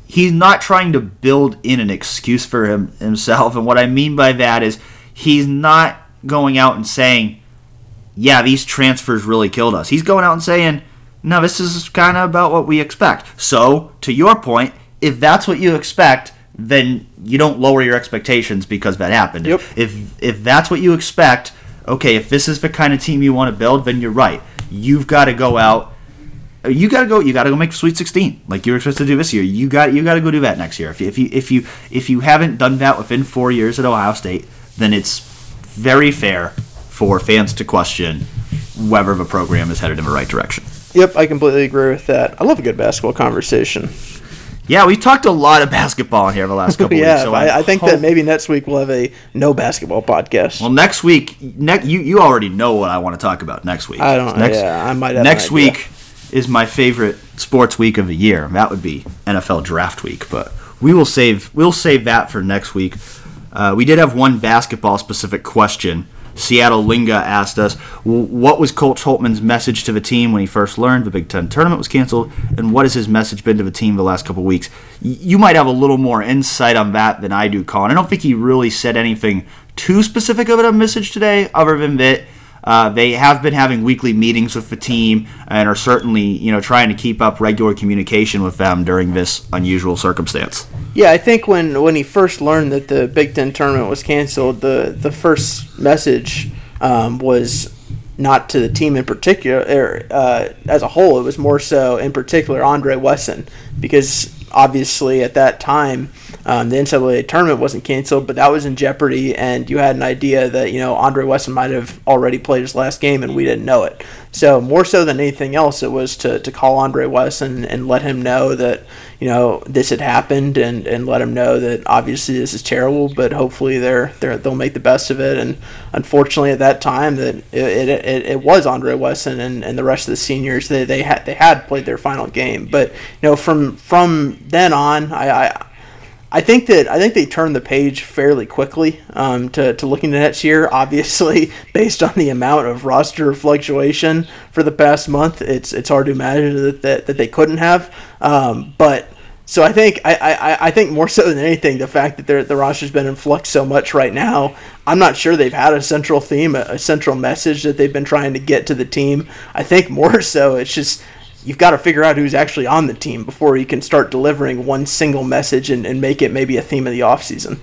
he's not trying to build in an excuse for him, himself. And what I mean by that is he's not going out and saying, "Yeah, these transfers really killed us." He's going out and saying, "No, this is kind of about what we expect." So, to your point, if that's what you expect, then you don't lower your expectations because that happened. Yep. If if that's what you expect, okay, if this is the kind of team you want to build, then you're right. You've got to go out you got to go. You got to go make Sweet 16 like you were supposed to do this year. You got you got to go do that next year. If you, if you if you if you haven't done that within four years at Ohio State, then it's very fair for fans to question whether the program is headed in the right direction. Yep, I completely agree with that. I love a good basketball conversation. Yeah, we talked a lot of basketball in here the last couple yeah, weeks. So I, I think hope- that maybe next week we'll have a no basketball podcast. Well, next week, ne- you you already know what I want to talk about next week. I don't. Next, yeah, I might have next week is my favorite sports week of the year. That would be NFL Draft Week, but we will save we'll save that for next week. Uh, we did have one basketball specific question Seattle Linga asked us, what was Colt Holtmann's message to the team when he first learned the Big Ten tournament was canceled, and what has his message been to the team the last couple weeks? You might have a little more insight on that than I do, Colin. I don't think he really said anything too specific of a message today, other than that uh, they have been having weekly meetings with the team and are certainly, you know, trying to keep up regular communication with them during this unusual circumstance. Yeah, I think when when he first learned that the Big Ten tournament was canceled, the the first message um, was not to the team in particular, or, uh, as a whole. It was more so, in particular, Andre Wesson, because obviously at that time um, the NCAA tournament wasn't canceled, but that was in jeopardy, and you had an idea that you know Andre Wesson might have already played his last game, and we didn't know it. So more so than anything else, it was to, to call Andre Wesson and let him know that you know this had happened, and, and let him know that obviously this is terrible, but hopefully they're, they're they'll make the best of it. And unfortunately, at that time, that it, it, it, it was Andre Wesson and, and the rest of the seniors they, they had they had played their final game, but you know from from then on, I, I I think that I think they turned the page fairly quickly um, to, to looking at next year. Obviously, based on the amount of roster fluctuation for the past month, it's it's hard to imagine that that, that they couldn't have. Um, but so I think I, I, I think more so than anything, the fact that the roster's been in flux so much right now, I'm not sure they've had a central theme, a, a central message that they've been trying to get to the team. I think more so it's just you've got to figure out who's actually on the team before you can start delivering one single message and, and make it maybe a theme of the offseason.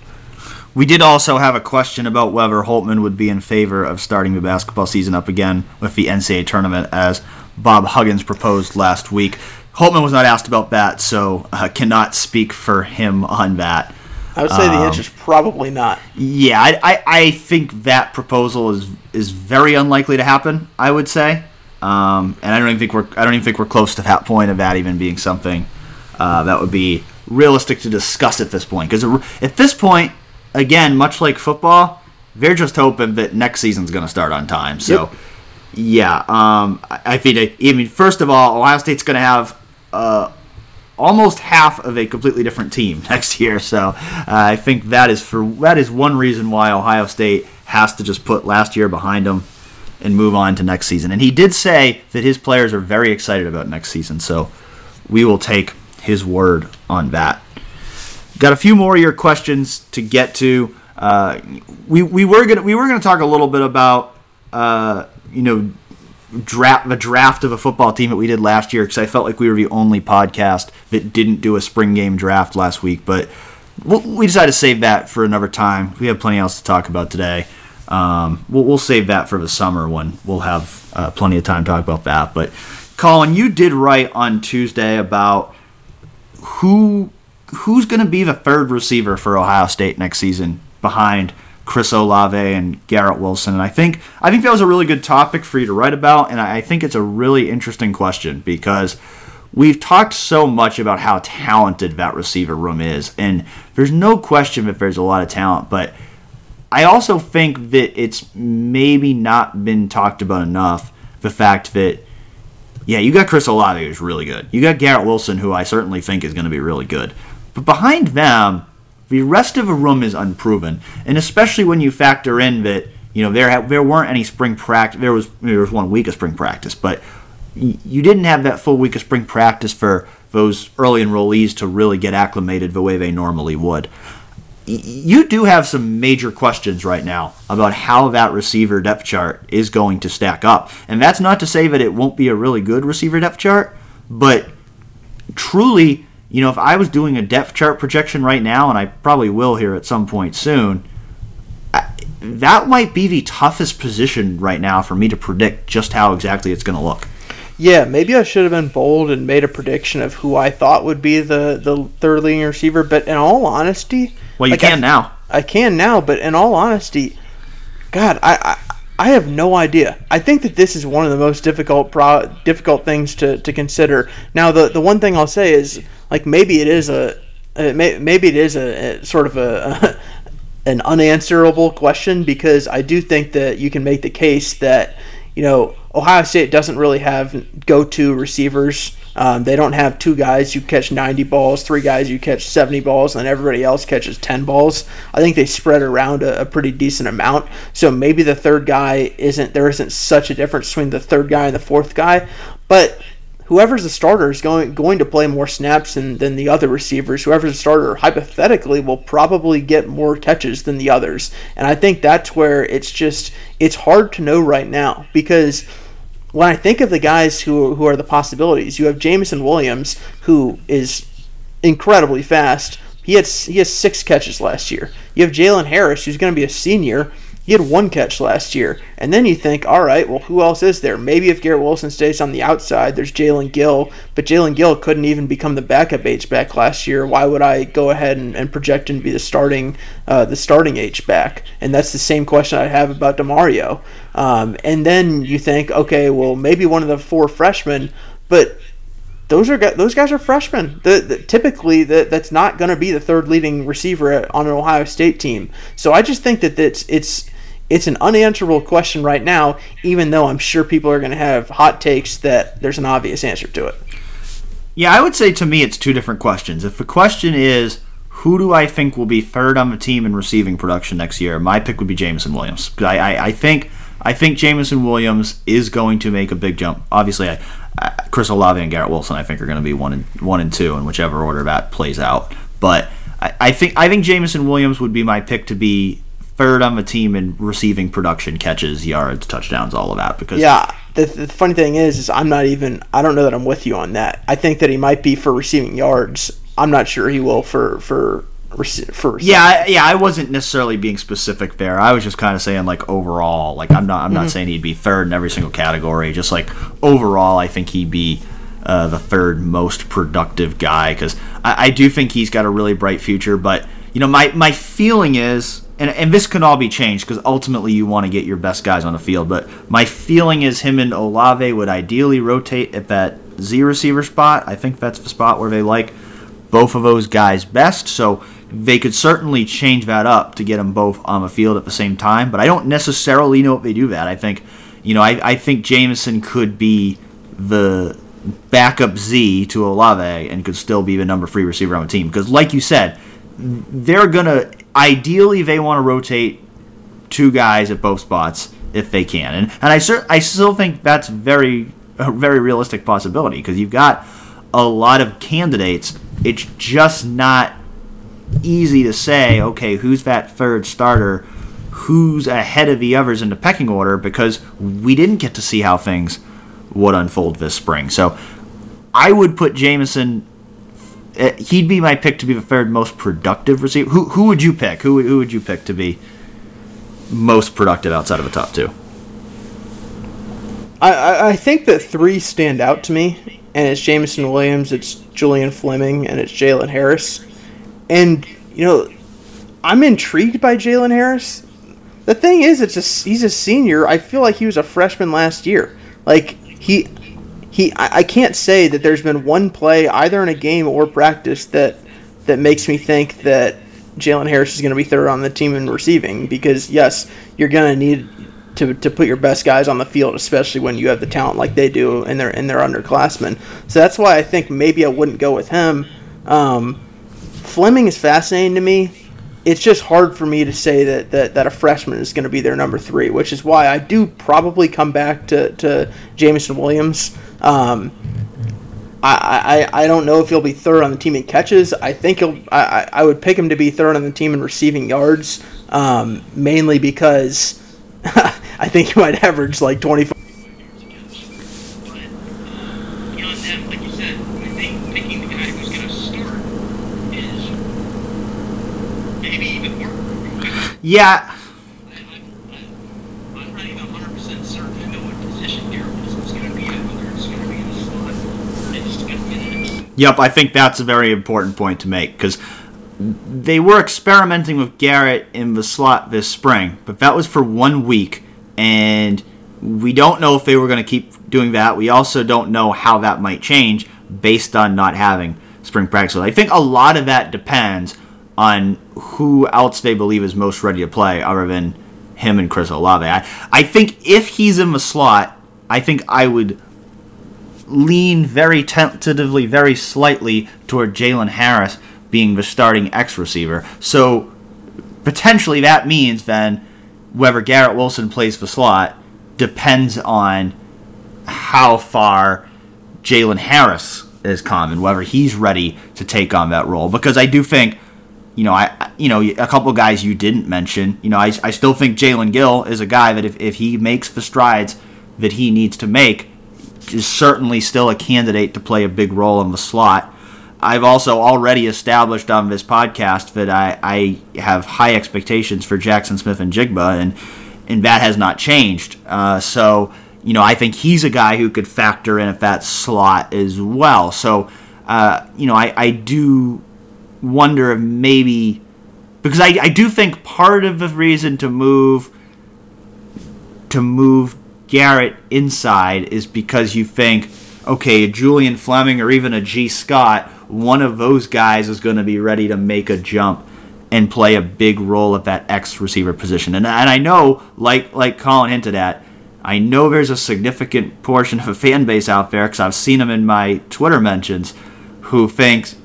We did also have a question about whether Holtmann would be in favor of starting the basketball season up again with the NCAA tournament, as Bob Huggins proposed last week. Holtmann was not asked about that, so uh, cannot speak for him on that. I would say the um, answer is probably not. Yeah, I, I, I, think that proposal is is very unlikely to happen. I would say. Um, and I don't even think we're I don't even think we're close to that point of that even being something uh, that would be realistic to discuss at this point. Because at this point, again, much like football, they're just hoping that next season's going to start on time. So, yep. yeah, um, I think I mean first of all, Ohio State's going to have. Uh, almost half of a completely different team next year. So uh, I think that is for that is one reason why Ohio State has to just put last year behind them and move on to next season. And he did say that his players are very excited about next season, so we will take his word on that. Got a few more of your questions to get to. Uh, we, we were gonna we were gonna talk a little bit about uh, you know draft the draft of a football team that we did last year because I felt like we were the only podcast that didn't do a spring game draft last week, but we decided to save that for another time. We have plenty else to talk about today. Um, we'll, we'll save that for the summer when we'll have uh, plenty of time to talk about that. But Colin, you did write on Tuesday about who who's going to be the third receiver for Ohio State next season behind Chris Olave and Garrett Wilson. And I think I think that was a really good topic for you to write about, and I think it's a really interesting question because we've talked so much about how talented that receiver room is, and there's no question that there's a lot of talent, but I also think that it's maybe not been talked about enough. The fact that, yeah, you got Chris Olave, who's really good. You got Garrett Wilson, who I certainly think is going to be really good. But behind them, the rest of the room is unproven, and especially when you factor in that you know there there weren't any spring practice. There was there was one week of spring practice, but you didn't have that full week of spring practice for those early enrollees to really get acclimated the way they normally would you do have some major questions right now about how that receiver depth chart is going to stack up. And that's not to say that it won't be a really good receiver depth chart, but truly, you know, if I was doing a depth chart projection right now, and I probably will here at some point soon, that might be the toughest position right now for me to predict just how exactly it's going to look. Yeah, maybe I should have been bold and made a prediction of who I thought would be the, the third leading receiver, but in all honesty, well, you like can I, now. I can now, but in all honesty, God, I, I I have no idea. I think that this is one of the most difficult pro- difficult things to, to consider. Now, the the one thing I'll say is like maybe it is a uh, may, maybe it is a, a sort of a, a an unanswerable question because I do think that you can make the case that you know Ohio State doesn't really have go to receivers Um, they don't have two guys who catch 90 balls, three guys who catch 70 balls, and everybody else catches 10 balls. I think they spread around a, a pretty decent amount. So maybe the third guy isn't there isn't such a difference between the third guy and the fourth guy, but whoever's the starter is going going to play more snaps than, than the other receivers. Whoever's the starter hypothetically will probably get more catches than the others. And I think that's where it's just it's hard to know right now because when I think of the guys who who are the possibilities, you have Jameson Williams who is incredibly fast. He had he has six catches last year. You have Jalen Harris who's going to be a senior he had one catch last year. And then you think, all right, well, who else is there? Maybe if Garrett Wilson stays on the outside, there's Jalen Gill. But Jalen Gill couldn't even become the backup H back last year. Why would I go ahead and, and project him to be the starting uh, the starting H back? And that's the same question I have about Demario. Um, and then you think, okay, well, maybe one of the four freshmen, but those are those guys are freshmen. The, the, typically, the, that's not going to be the third leading receiver on an Ohio State team. So I just think that it's it's it's an unanswerable question right now, even though I'm sure people are going to have hot takes that there's an obvious answer to it. Yeah, I would say to me it's two different questions. If the question is who do I think will be third on the team in receiving production next year, my pick would be Jameson Williams. I, I, I think I think Jameson Williams is going to make a big jump. Obviously, I, I, Chris Olave and Garrett Wilson I think are going to be one and one and two in whichever order that plays out. But I, I think I think Jameson Williams would be my pick to be third on the team in receiving production, catches, yards, touchdowns, all of that. Because yeah, the, the, funny thing is, is I'm not even. I don't know that I'm with you on that. I think that he might be for receiving yards. I'm not sure he will for for for. Yeah, yeah. I wasn't necessarily being specific there. I was just kind of saying like overall. Like I'm not. I'm mm-hmm. not saying he'd be third in every single category. Just like overall, I think he'd be. Uh, the third most productive guy because I, I do think he's got a really bright future. But you know, my my feeling is and, and this can all be changed because ultimately you want to get your best guys on the field. But my feeling is him and Olave would ideally rotate at that Z receiver spot. I think that's the spot where they like both of those guys best. So they could certainly change that up to get them both on the field at the same time. But I don't necessarily know if they do that. I think, you know, I, I think Jameson could be the backup Z to Olave and could still be the number three receiver on the team. Because, like you said, they're going to ideally they want to rotate two guys at both spots if they can, and and I cer- I still think that's very a very realistic possibility because you've got a lot of candidates. It's just not easy to say, okay, who's that third starter? Who's ahead of the others in the pecking order because we didn't get to see how things would unfold this spring. So I would put Jameson Uh, he'd be my pick to be the third most productive receiver. Who who would you pick? Who who would you pick to be most productive outside of the top two? I, I think that three stand out to me, and it's Jameson Williams, it's Julian Fleming, and it's Jalen Harris. And you know, I'm intrigued by Jalen Harris. The thing is, it's a, he's a senior. I feel like he was a freshman last year. Like he he I, I can't say that there's been one play either in a game or practice that that makes me think that Jalen Harris is going to be third on the team in receiving because yes, you're going to need to, to put your best guys on the field, especially when you have the talent like they do and they're and they're underclassmen. So that's why I think maybe I wouldn't go with him. Um, Fleming is fascinating to me. It's just hard for me to say that, that, that a freshman is going to be their number three, which is why I do probably come back to, to Jameson Williams. Um, I, I, I don't know if he'll be third on the team in catches. I think he'll. I, I would pick him to be third on the team in receiving yards, um, mainly because I think he might average like 25. Yeah, Yep, I think that's a very important point to make because they were experimenting with Garrett in the slot this spring, but that was for one week, and we don't know if they were going to keep doing that. We also don't know how that might change based on not having spring practice. I think a lot of that depends on who else they believe is most ready to play, other than him and Chris Olave. I, I think if he's in the slot, I think I would lean very tentatively, very slightly toward Jalen Harris being the starting X receiver. So potentially that means then whether Garrett Wilson plays the slot depends on how far Jalen Harris is come and whether he's ready to take on that role. Because I do think, you know, I you know a couple guys you didn't mention. You know, I, I still think Jalen Gill is a guy that if, if he makes the strides that he needs to make, is certainly still a candidate to play a big role in the slot. I've also already established on this podcast that I, I have high expectations for Jaxon Smith-Njigba, and and that has not changed. Uh, so you know, I think he's a guy who could factor in at that slot as well. So uh, you know, I, I do wonder if maybe because I, I do think part of the reason to move to move Garrett inside is because you think, okay, Julian Fleming or even a Gee Scott, one of those guys is going to be ready to make a jump and play a big role at that X receiver position. And, and I know, like like Colin hinted at, I know there's a significant portion of a fan base out there because I've seen them in my Twitter mentions who thinks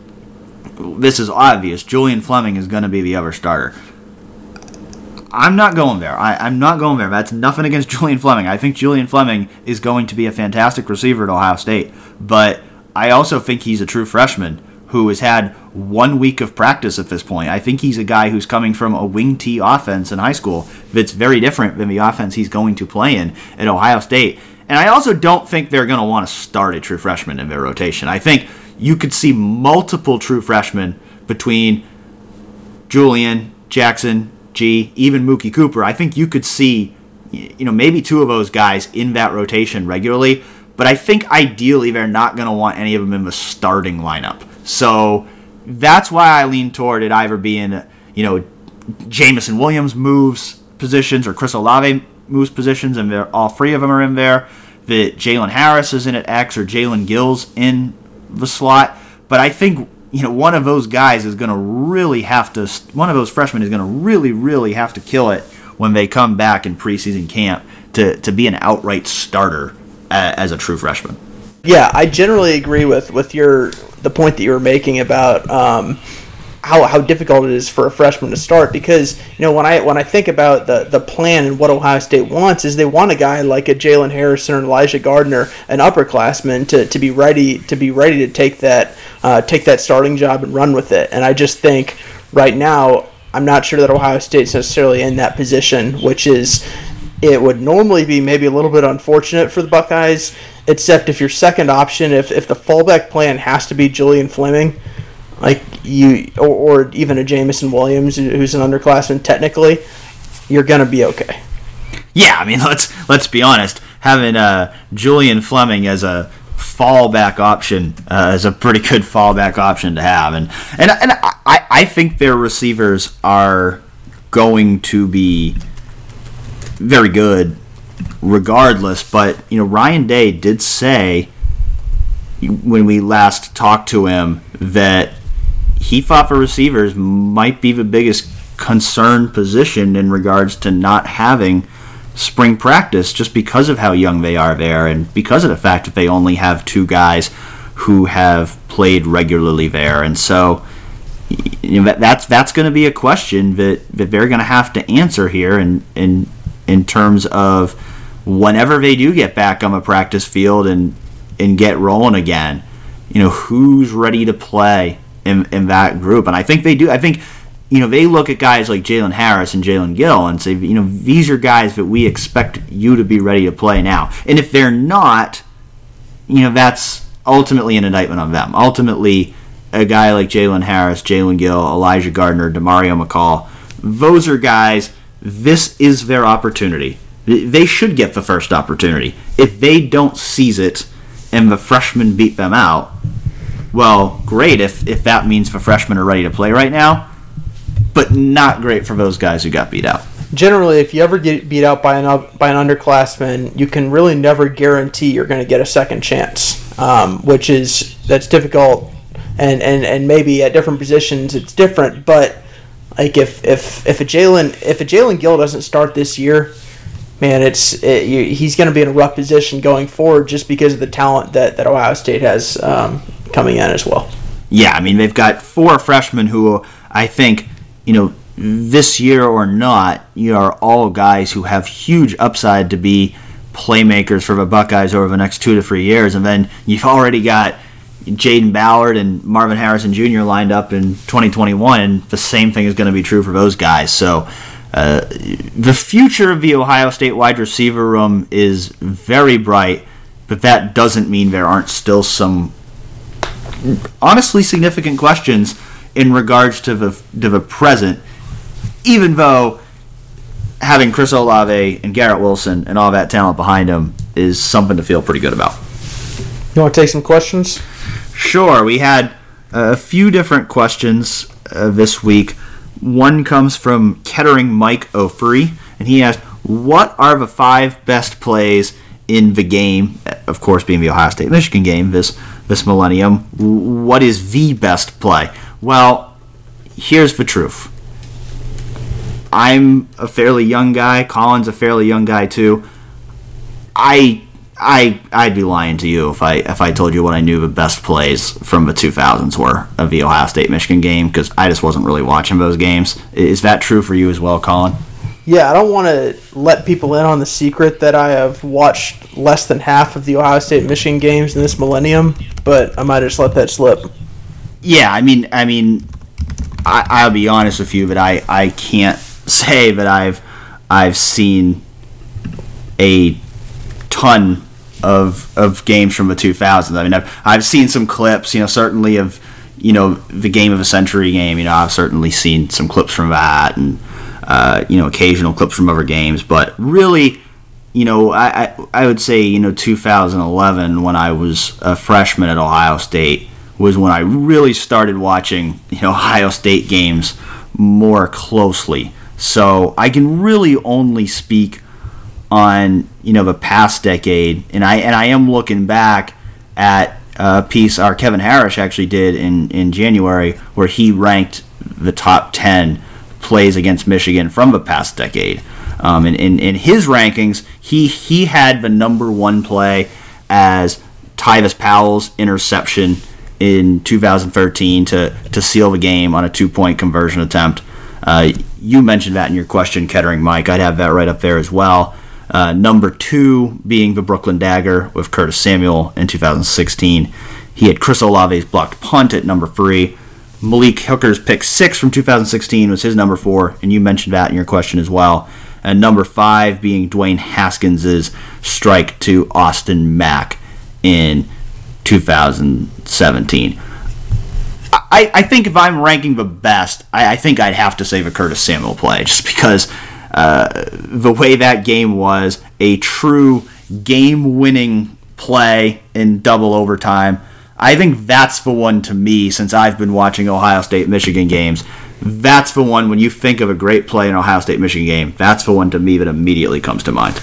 this is obvious. Julian Fleming is going to be the other starter. I'm not going there. I, am not going there. That's nothing against Julian Fleming. I think Julian Fleming is going to be a fantastic receiver at Ohio State. But I also think he's a true freshman who has had one week of practice at this point. I think he's a guy who's coming from a wing T offense in high school that's very different than the offense he's going to play in at Ohio State. And I also don't think they're going to want to start a true freshman in their rotation. I think you could see multiple true freshmen between Julian, Jaxon, Gee, even Mookie Cooper. I think you could see, you know, maybe two of those guys in that rotation regularly. But I think ideally they're not going to want any of them in the starting lineup. So that's why I lean toward it either being, you know, Jameson Williams moves positions or Chris Olave moves positions, and all three of them are in there. That Jalen Harris is in at X or Jalen Gills in the slot. But I think you know one of those guys is going to really have to. One of those freshmen is going to really, really have to kill it when they come back in preseason camp to to be an outright starter as a true freshman. Yeah, I generally agree with with your the point that you were making about um, how, how difficult it is for a freshman to start because you know when I when I think about the the plan and what Ohio State wants is they want a guy like a Jalen Harrison or Elijah Gardner, an upperclassman, to, to be ready to be ready to take that uh, take that starting job and run with it. And I just think right now I'm not sure that Ohio State's necessarily in that position, which is it would normally be maybe a little bit unfortunate for the Buckeyes, except if your second option, if, if the fallback plan has to be Julian Fleming, like you, or, or even a Jameson Williams who's an underclassman, technically, you're gonna be okay. Yeah, I mean let's let's be honest. Having uh, Julian Fleming as a fallback option uh, is a pretty good fallback option to have, and and and I I think their receivers are going to be very good regardless. But you know, Ryan Day did say when we last talked to him that he fought for receivers might be the biggest concern position in regards to not having spring practice just because of how young they are there and because of the fact that they only have two guys who have played regularly there. And so you know that, that's that's going to be a question that, that they're going to have to answer here and in in terms of whenever they do get back on the practice field and and get rolling again you know who's ready to play in, in that group. And I think they do. I think you know they look at guys like Jalen Harris and Jalen Gill and say, you know, these are guys that we expect you to be ready to play now. And if they're not, you know, that's ultimately an indictment on them. Ultimately, a guy like Jalen Harris, Jalen Gill, Elijah Gardner, Demario McCall, those are guys. This is their opportunity. They should get the first opportunity. If they don't seize it and the freshmen beat them out, well, great if, if that means the freshmen are ready to play right now, but not great for those guys who got beat out. Generally, if you ever get beat out by an by an underclassman, you can really never guarantee you're going to get a second chance, um, which is that's difficult, and, and, and maybe at different positions it's different. But like if if if a Jalen if a Jalen Gill doesn't start this year, man, it's it, you, he's going to be in a rough position going forward just because of the talent that, that Ohio State has um, coming in as well. Yeah, I mean they've got four freshmen who I think you know this year or not, you are all guys who have huge upside to be playmakers for the Buckeyes over the next two to three years, and then you've already got Jayden Ballard and Marvin Harrison Jr. lined up in 2021, and the same thing is going to be true for those guys. So. Uh, the future of the Ohio State wide receiver room is very bright, but that doesn't mean there aren't still some honestly significant questions in regards to the to the present. Even though having Chris Olave and Garrett Wilson and all that talent behind him is something to feel pretty good about. You want to take some questions? Sure. We had a few different questions uh, this week. One comes from Kettering Mike O'Free, and he asked, "What are the five best plays in the game? Of course, being the Ohio State Michigan game this this millennium. What is the best play?" Well, here's the truth. I'm a fairly young guy. Colin's a fairly young guy too. I I I'd be lying to you if I if I told you what I knew the best plays from the 2000s were of the Ohio State Michigan game because I just wasn't really watching those games. Is that true for you as well, Colin? Yeah, I don't want to let people in on the secret that I have watched less than half of the Ohio State Michigan games in this millennium, but I might just let that slip. Yeah, I mean, I mean, I, I'll be honest with you, but I I can't say that I've I've seen a ton of of games from the 2000s. I mean, I've I've seen some clips, you know, certainly of you know the game of a century game. You know, I've certainly seen some clips from that, and uh, you know, occasional clips from other games. But really, you know, I, I I would say you know 2011 when I was a freshman at Ohio State was when I really started watching you know Ohio State games more closely. So I can really only speak on you know the past decade, and I and I am looking back at a piece our Kevin Harris actually did in in January where he ranked the top ten plays against Michigan from the past decade. Um, and in, in his rankings, he he had the number one play as Tyvis Powell's interception in 2013 to to seal the game on a two point conversion attempt. Uh, you mentioned that in your question, Kettering Mike. I'd have that right up there as well. Uh, number two being the Brooklyn Dagger with Curtis Samuel in 2016. He had Chris Olave's blocked punt at number three. Malik Hooker's pick six from 2016 was his number four, and you mentioned that in your question as well. And number five being Dwayne Haskins' strike to Austin Mack in 2017. I, I think if I'm ranking the best, I, I think I'd have to say a Curtis Samuel play, just because uh, the way that game was a true game-winning play in double overtime. I think that's the one to me since I've been watching Ohio State Michigan games. That's the one when you think of a great play in Ohio State Michigan game. That's the one to me that immediately comes to mind.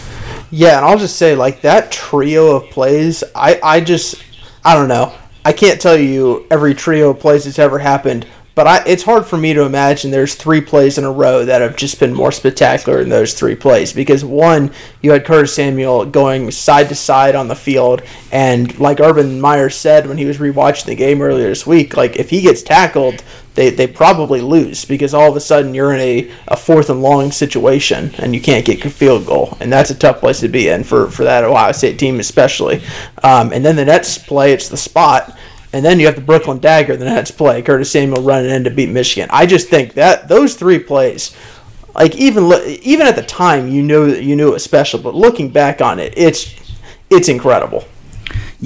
Yeah, and I'll just say like that trio of plays. I I just I don't know. I can't tell you every trio of plays that's ever happened, but I, it's hard for me to imagine there's three plays in a row that have just been more spectacular than those three plays. Because one, you had Curtis Samuel going side to side on the field, and like Urban Meyer said when he was rewatching the game earlier this week, like if he gets tackled, they, they probably lose because all of a sudden you're in a, a fourth and long situation and you can't get a field goal. And that's a tough place to be in for, for that Ohio State team, especially. Um, and then the next play, it's the spot. And then you have the Brooklyn Dagger, the next play, Curtis Samuel running in to beat Michigan. I just think that those three plays, like even even at the time, you knew you knew it was special, but looking back on it, it's it's incredible.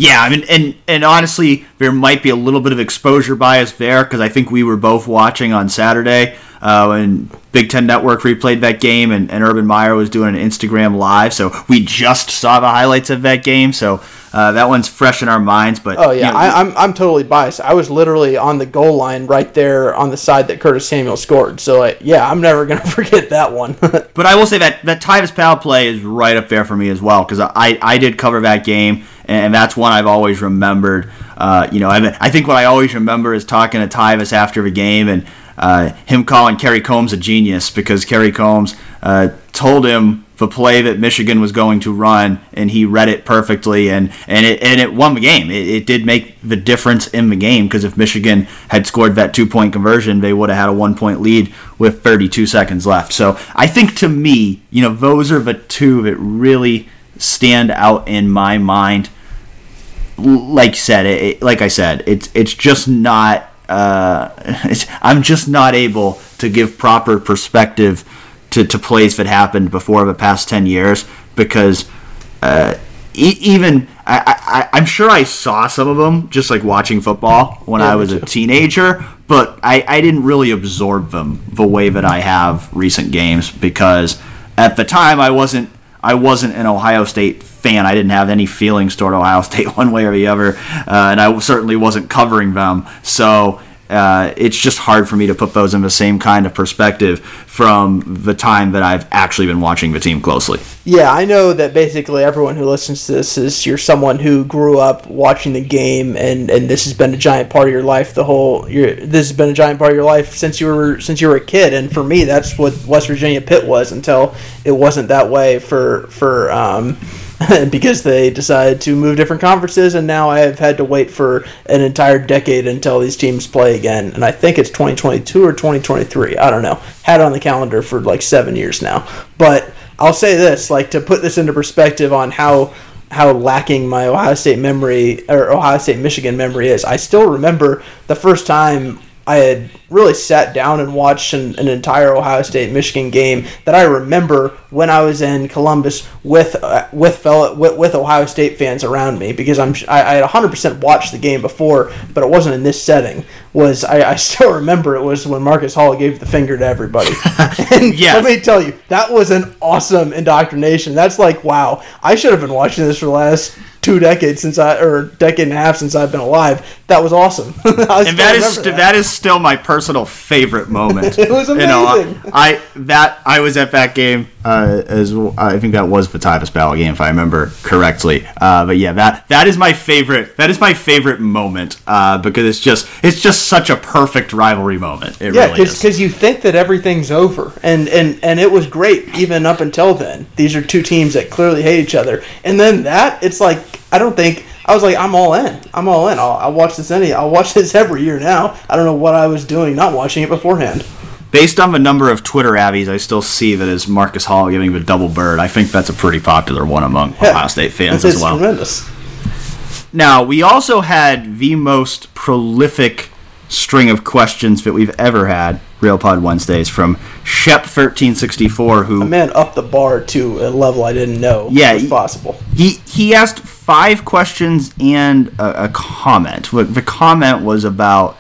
Yeah, I mean, and and honestly, there might be a little bit of exposure bias there because I think we were both watching on Saturday uh, when Big Ten Network replayed that game, and, and Urban Meyer was doing an Instagram live, so we just saw the highlights of that game, so uh, that one's fresh in our minds. But oh yeah, you know, I, I'm I'm totally biased. I was literally on the goal line right there on the side that Curtis Samuel scored. So yeah, I'm never gonna forget that one. but I will say that that Tyvis Powell play is right up there for me as well because I I did cover that game and that's one I've always remembered. Uh, you know, I, I think what I always remember is talking to Tyvis after the game, and uh, him calling Kerry Coombs a genius because Kerry Coombs uh, told him the play that Michigan was going to run, and he read it perfectly, and and it and it won the game. It, it did make the difference in the game because if Michigan had scored that two point conversion, they would have had a one point lead with 32 seconds left. So I think to me, you know, those are the two that really stand out in my mind. Like said, it, like I said, it's it's just not. Uh, I'm just not able to give proper perspective to, to plays that happened before the past 10 years because uh, e- even I, I, am sure I saw some of them just like watching football when yeah, I was a teenager, but I, I didn't really absorb them the way that I have recent games because at the time I wasn't I wasn't an Ohio State fan. I didn't have any feelings toward Ohio State one way or the other, uh, and I certainly wasn't covering them. So uh, it's just hard for me to put those in the same kind of perspective from the time that I've actually been watching the team closely. Yeah, I know that basically everyone who listens to this is you're someone who grew up watching the game, and, and this has been a giant part of your life. The whole this has been a giant part of your life since you were since you were a kid, and for me, that's what West Virginia Pitt was until it wasn't that way for for. Um, because they decided to move different conferences, and now I have had to wait for an entire decade until these teams play again. And I think it's 2022 or 2023. I don't know. Had it on the calendar for like seven years now. But I'll say this, like to put this into perspective on how how lacking my Ohio State memory or Ohio State Michigan memory is. I still remember the first time I had really sat down and watched an, an, entire Ohio State Michigan game that I remember when I was in Columbus with uh, with fellow with, with, Ohio State fans around me because I'm I, I, had 100% watched the game before, but it wasn't in this setting. Was I, I still remember it was when Marcus Hall gave the finger to everybody. and yes. let me tell you, that was an awesome indoctrination. That's like wow, I should have been watching this for the last two decades since I or decade and a half since I've been alive. That was awesome. and that is that. that is still my personal favorite moment. it was amazing. You know, I that I was at that game uh, as I think that was the Tyvis Battle game if I remember correctly. Uh, but yeah, that that is my favorite. That is my favorite moment uh, because it's just it's just such a perfect rivalry moment. It yeah, because really you think that everything's over, and and and it was great even up until then. These are two teams that clearly hate each other, and then that it's like I don't think I was like I'm all in. I'm all in. I'll, I'll watch this any. I'll watch this every year now. I don't know what I was doing not watching it beforehand. Based on the number of Twitter abbies I still see that is Marcus Hall giving the double bird, I think that's a pretty popular one among yeah, Ohio State fans as well. Tremendous. Now we also had the most prolific string of questions that we've ever had Real Pod Wednesdays from Shep thirteen sixty four who a man up the bar to a level I didn't know yeah was possible. He he asked five questions and a, a comment. The comment was about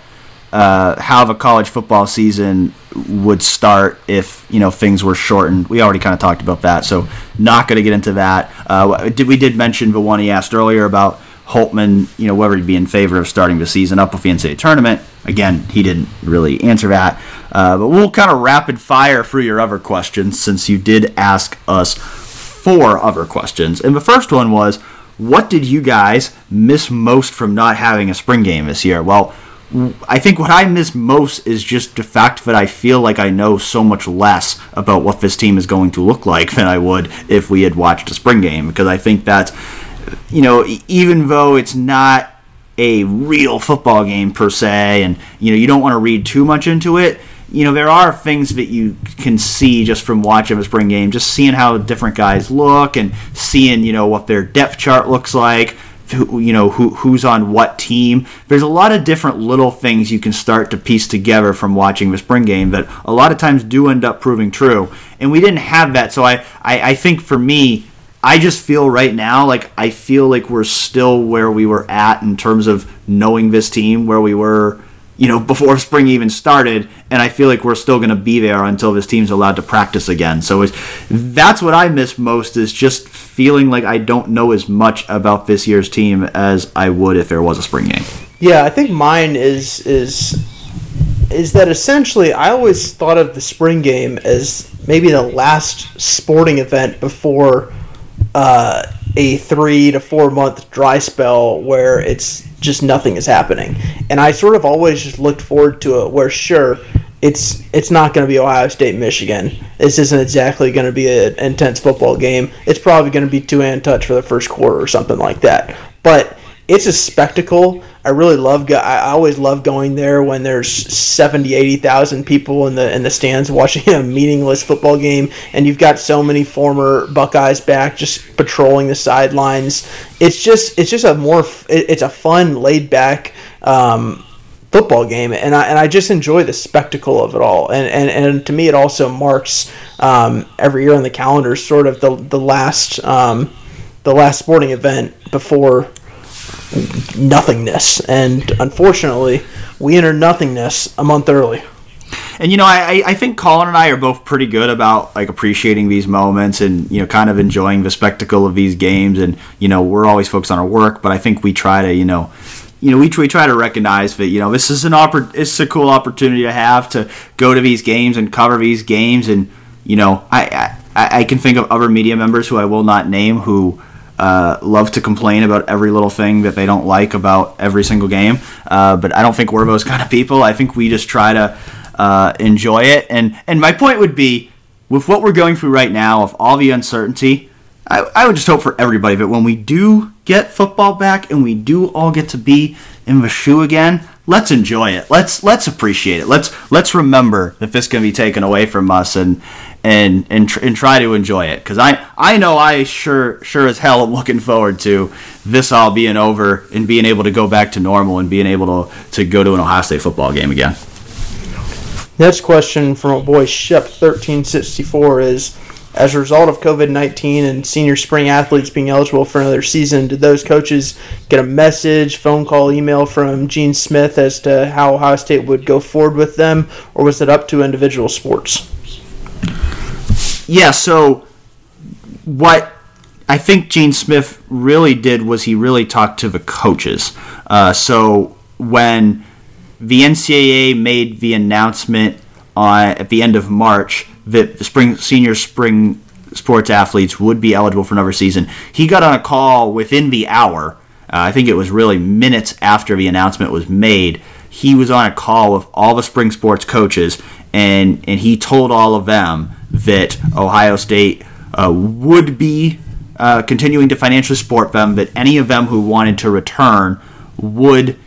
uh, how the college football season would start if you know things were shortened. We already kind of talked about that, so not going to get into that. Uh, did we did mention the one he asked earlier about Holtmann? you know, whether he'd be in favor of starting the season up with the NCAA tournament. Again, he didn't really answer that. Uh, but we'll kind of rapid fire through your other questions since you did ask us four other questions. And the first one was, what did you guys miss most from not having a spring game this year? Well, I think what I miss most is just the fact that I feel like I know so much less about what this team is going to look like than I would if we had watched a spring game because I think that you know, even though it's not a real football game per se, and you know, you don't want to read too much into it. You know, there are things that you can see just from watching a spring game, just seeing how different guys look and seeing, you know, what their depth chart looks like, you know, who, who's on what team. There's a lot of different little things you can start to piece together from watching the spring game that a lot of times do end up proving true. And we didn't have that. So I, I, I think for me, I just feel right now like I feel like we're still where we were at in terms of knowing this team where we were, you know, before spring even started, and I feel like we're still going to be there until this team's allowed to practice again. So that's what I miss most is just feeling like I don't know as much about this year's team as I would if there was a spring game. Yeah, I think mine is is is that essentially I always thought of the spring game as maybe the last sporting event before uh, a three to four month dry spell where it's just nothing is happening. And I sort of always just looked forward to it where, sure, it's it's not going to be Ohio State Michigan. This isn't exactly going to be an intense football game. It's probably going to be two hand touch for the first quarter or something like that. But it's a spectacle. I really love. Go- I always love going there when there's 70, 80,000 people in the in the stands watching a meaningless football game, and you've got so many former Buckeyes back just patrolling the sidelines. It's just it's just a more it's a fun, laid back. Um, football game, and I and I just enjoy the spectacle of it all. And and, and to me, it also marks um, every year on the calendar sort of the the last um, the last sporting event before nothingness. And unfortunately, we enter nothingness a month early. And you know, I, I think Colin and I are both pretty good about like appreciating these moments and you know kind of enjoying the spectacle of these games. And you know, we're always focused on our work, but I think we try to you know you know, we, we try to recognize that, you know, this is an oppor- it's a cool opportunity to have to go to these games and cover these games. And, you know, I, I, I can think of other media members who I will not name who uh, love to complain about every little thing that they don't like about every single game. Uh, but I don't think we're those kind of people. I think we just try to uh, enjoy it. And, and my point would be, with what we're going through right now, of all the uncertainty, I, I would just hope for everybody that when we do get football back and we do all get to be in the shoe again, let's enjoy it. Let's let's appreciate it. Let's let's remember that this can be taken away from us and and and, tr- and try to enjoy it because I I know I sure sure as hell am looking forward to this all being over and being able to go back to normal and being able to to go to an Ohio State football game again. Next question from a boy Shep thirteen sixty four is as a result of COVID 19 and senior spring athletes being eligible for another season, did those coaches get a message, phone call, email from Gene Smith as to how Ohio State would go forward with them, or was it up to individual sports? Yeah, so what I think Gene Smith really did was he really talked to the coaches. Uh, so when the NCAA made the announcement on, at the end of March that the spring senior spring sports athletes would be eligible for another season. He got on a call within the hour. Uh, I think it was really minutes after the announcement was made. He was on a call with all the spring sports coaches, and and he told all of them that Ohio State uh, would be uh, continuing to financially support them. That any of them who wanted to return would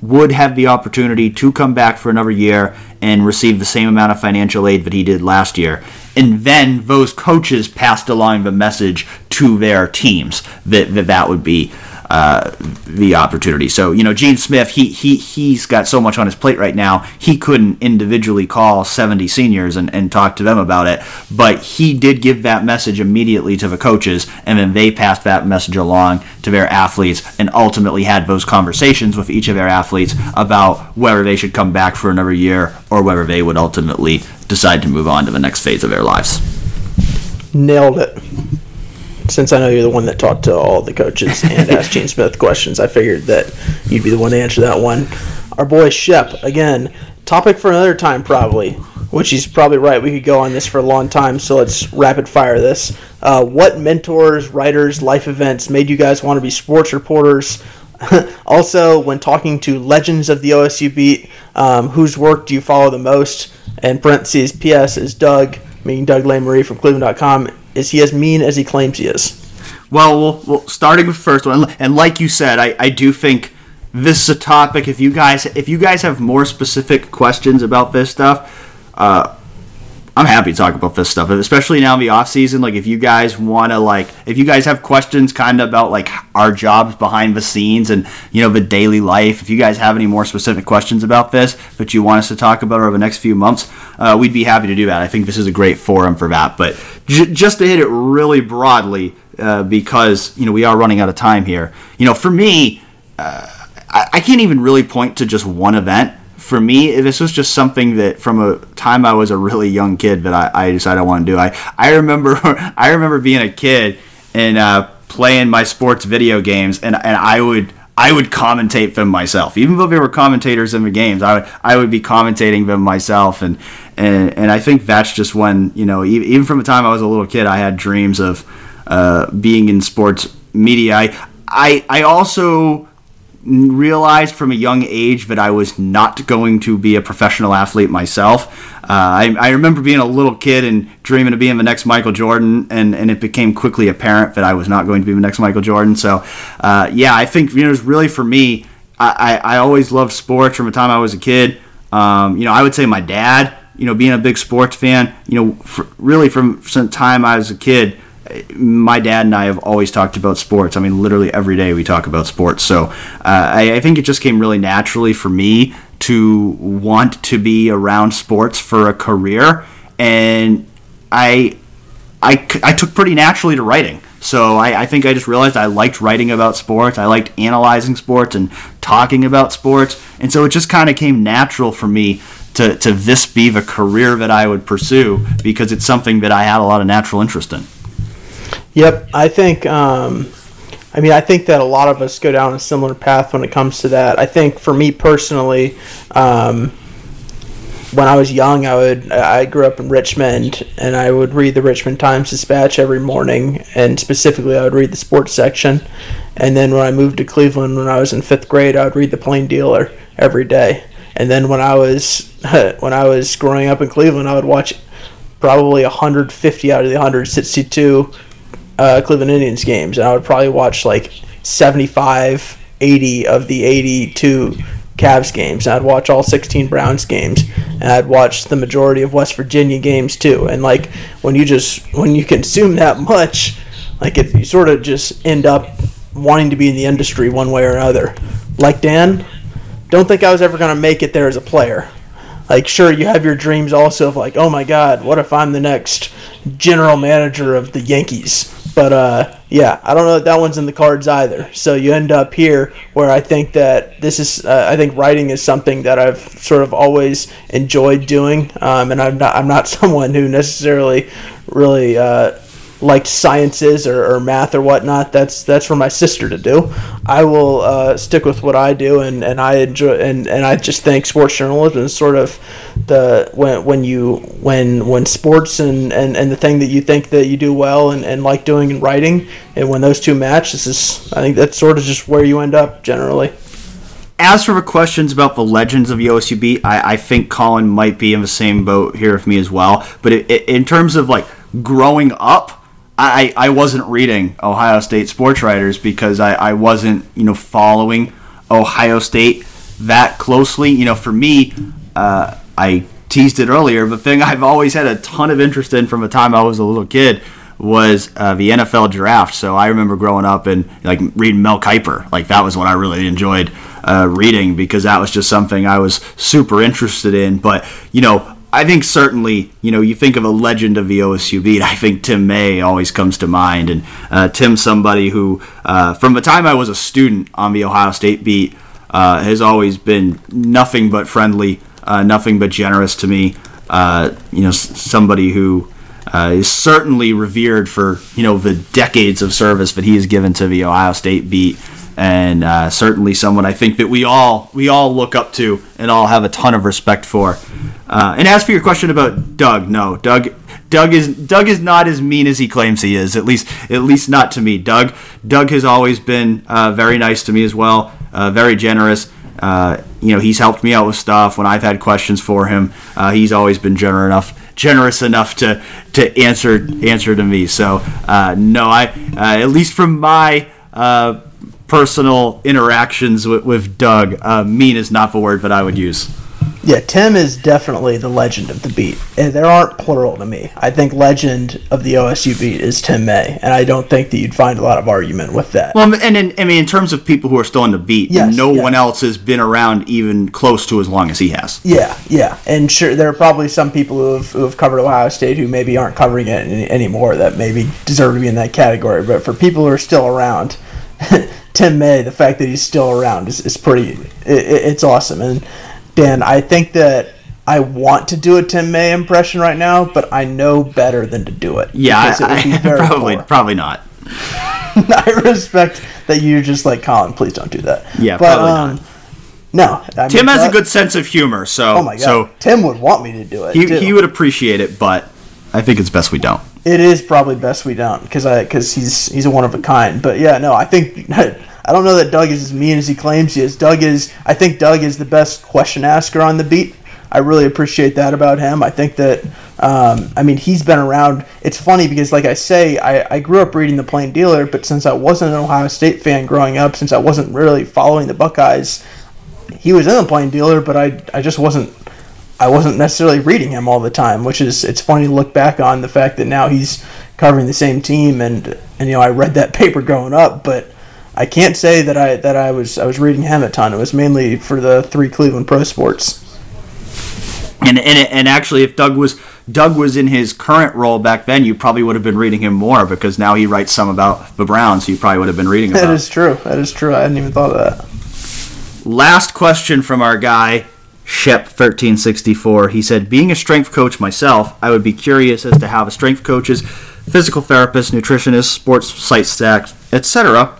would have the opportunity to come back for another year and receive the same amount of financial aid that he did last year. And then those coaches passed along the message to their teams that that, that would be uh, the opportunity. So you know, Gene Smith, he he he's got so much on his plate right now. He couldn't individually call 70 seniors and, and talk to them about it, but he did give that message immediately to the coaches, and then they passed that message along to their athletes, and ultimately had those conversations with each of their athletes about whether they should come back for another year or whether they would ultimately decide to move on to the next phase of their lives. Nailed it since I know you're the one that talked to all the coaches and asked Gene Smith questions, I figured that you'd be the one to answer that one. Our boy Shep, again, topic for another time probably, which he's probably right. We could go on this for a long time, so let's rapid fire this. Uh, what mentors, writers, life events made you guys want to be sports reporters? also, when talking to legends of the OSU beat, um, whose work do you follow the most? And parentheses, P.S. is Doug, meaning Doug Lesmerises from Cleveland.com is he as mean as he claims he is? Well, well, well starting with first one, and like you said, I, I do think this is a topic. If you guys if you guys have more specific questions about this stuff, uh, I'm happy to talk about this stuff, especially now in the off season. Like, if you guys want to, like, if you guys have questions kind of about like our jobs behind the scenes and you know the daily life, if you guys have any more specific questions about this that you want us to talk about over the next few months, uh, we'd be happy to do that. I think this is a great forum for that. But j- just to hit it really broadly, uh, because you know we are running out of time here. You know, for me, uh, I-, I can't even really point to just one event for me, this was just something that from a time I was a really young kid that I, I decided I want to do. I, I remember I remember being a kid and uh, playing my sports video games, and, and I would I would commentate them myself, even though they were commentators in the games. I would I would be commentating them myself, and and and I think that's just when you know even from the time I was a little kid, I had dreams of uh, being in sports media. I I I also realized from a young age that I was not going to be a professional athlete myself. Uh, I, I, remember being a little kid and dreaming of being the next Michael Jordan, and, and it became quickly apparent that I was not going to be the next Michael Jordan. So, uh, yeah, I think you know, it was really for me. I, I, I, always loved sports from the time I was a kid. Um, you know, I would say my dad, you know, being a big sports fan, you know, for, really from some time I was a kid my dad and I have always talked about sports. I mean, literally every day we talk about sports. So uh, I, I, think it just came really naturally for me to want to be around sports for a career, and I, I, I took pretty naturally to writing. So I, I think I just realized I liked writing about sports. I liked analyzing sports and talking about sports, and so it just kind of came natural for me to, to this be the career that I would pursue because it's something that I had a lot of natural interest in. Yep, I think. Um, I mean, I think that a lot of us go down a similar path when it comes to that. I think for me personally, um, when I was young, I would I grew up in Richmond, and I would read the Richmond Times Dispatch every morning, and specifically, I would read the sports section. And then when I moved to Cleveland, when I was in fifth grade, I would read the Plain Dealer every day. And then when I was when I was growing up in Cleveland, I would watch probably 150 out of the 162 uh, Cleveland Indians games, and I would probably watch like 75, 80 of the 82 Cavs games. And I'd watch all 16 Browns games, and I'd watch the majority of West Virginia games too. And like when you just when you consume that much, like it, you sort of just end up wanting to be in the industry one way or another. Like Dan, don't think I was ever to make it there as a player. Like, sure, you have your dreams also of like, oh my God, what if I'm the next general manager of the Yankees? But uh, yeah, I don't know that that one's in the cards either. So you end up here where I think that this is. Uh, I think writing is something that I've sort of always enjoyed doing, um, and I'm not. I'm not someone who necessarily really. Uh, like sciences or, or math or whatnot, that's that's for my sister to do. I will uh, stick with what I do, and, and I enjoy and, and I just think sports journalism is sort of the when when you when when sports and, and, and the thing that you think that you do well and, and like doing in writing, and when those two match, this is I think that's sort of just where you end up generally. As for the questions about the legends of the OSU beat, I, I think Colin might be in the same boat here with me as well. But it, it, in terms of like growing up, I, I wasn't reading Ohio State sports writers because I, I wasn't, you know, following Ohio State that closely. You know, for me, uh, I teased it earlier, but thing I've always had a ton of interest in from the time I was a little kid was uh, the NFL draft. So I remember growing up and like reading Mel Kiper. Like that was what I really enjoyed uh, reading because that was just something I was super interested in. But you know, I think certainly, you know, you think of a legend of the OSU beat. I think Tim May always comes to mind, and uh, Tim's somebody who, uh, from the time I was a student on the Ohio State beat, uh, has always been nothing but friendly, uh, nothing but generous to me. Uh, you know, somebody who uh, is certainly revered for you know the decades of service that he has given to the Ohio State beat and uh, certainly someone I think that we all we all look up to and all have a ton of respect for. Uh, and as for your question about Doug, no, Doug, Doug is Doug is not as mean as he claims he is. At least at least not to me. Doug Doug has always been uh, very nice to me as well, uh, very generous. Uh, you know, he's helped me out with stuff when I've had questions for him. Uh, he's always been generous enough generous enough to to answer answer to me. So no, I at least from my personal interactions with, with Doug. Uh, mean is not the word that I would use. Yeah, Tim is definitely the legend of the beat. And there aren't plural to me. I think legend of the OSU beat is Tim May, and I don't think that you'd find a lot of argument with that. Well, and in, I mean, in terms of people who are still on the beat, yes, no yeah. one else has been around even close to as long as he has. Yeah, yeah, and sure, there are probably some people who have, who have covered Ohio State who maybe aren't covering it anymore that maybe deserve to be in that category. But for people who are still around. Tim May, the fact that he's still around is, is pretty. It, it's awesome. And Dan, I think that I want to do a Tim May impression right now, but I know better than to do it. Yeah, it I, probably poor. probably not. I respect that you're just like Colin. Please don't do that. Yeah, but um, not. no. I Tim has that, a good sense of humor, so oh my god, so Tim would want me to do it. He, he would appreciate it, but I think it's best we don't. It is probably best we don't because I because he's he's a one of a kind. But yeah, no, I think I don't know that Doug is as mean as he claims he is. Doug is, I think Doug is the best question asker on the beat. I really appreciate that about him. I think that, um, I mean, he's been around. It's funny because, like I say, I, I grew up reading the Plain Dealer, but since I wasn't an Ohio State fan growing up, since I wasn't really following the Buckeyes, he was in the Plain Dealer, but I, I just wasn't. I wasn't necessarily reading him all the time, which is it's funny to look back on the fact that now he's covering the same team and and you know I read that paper growing up, but I can't say that I that I was I was reading him a ton. It was mainly for the three Cleveland Pro Sports. And and, and actually, if Doug was Doug was in his current role back then, you probably would have been reading him more because now he writes some about the Browns. So you probably would have been reading about. That is true. That is true. I hadn't even thought of that. Last question from our guy. Shep1364. He said, Being a strength coach myself, I would be curious as to how the strength coaches, physical therapists, nutritionists, sports psych staff, etc.,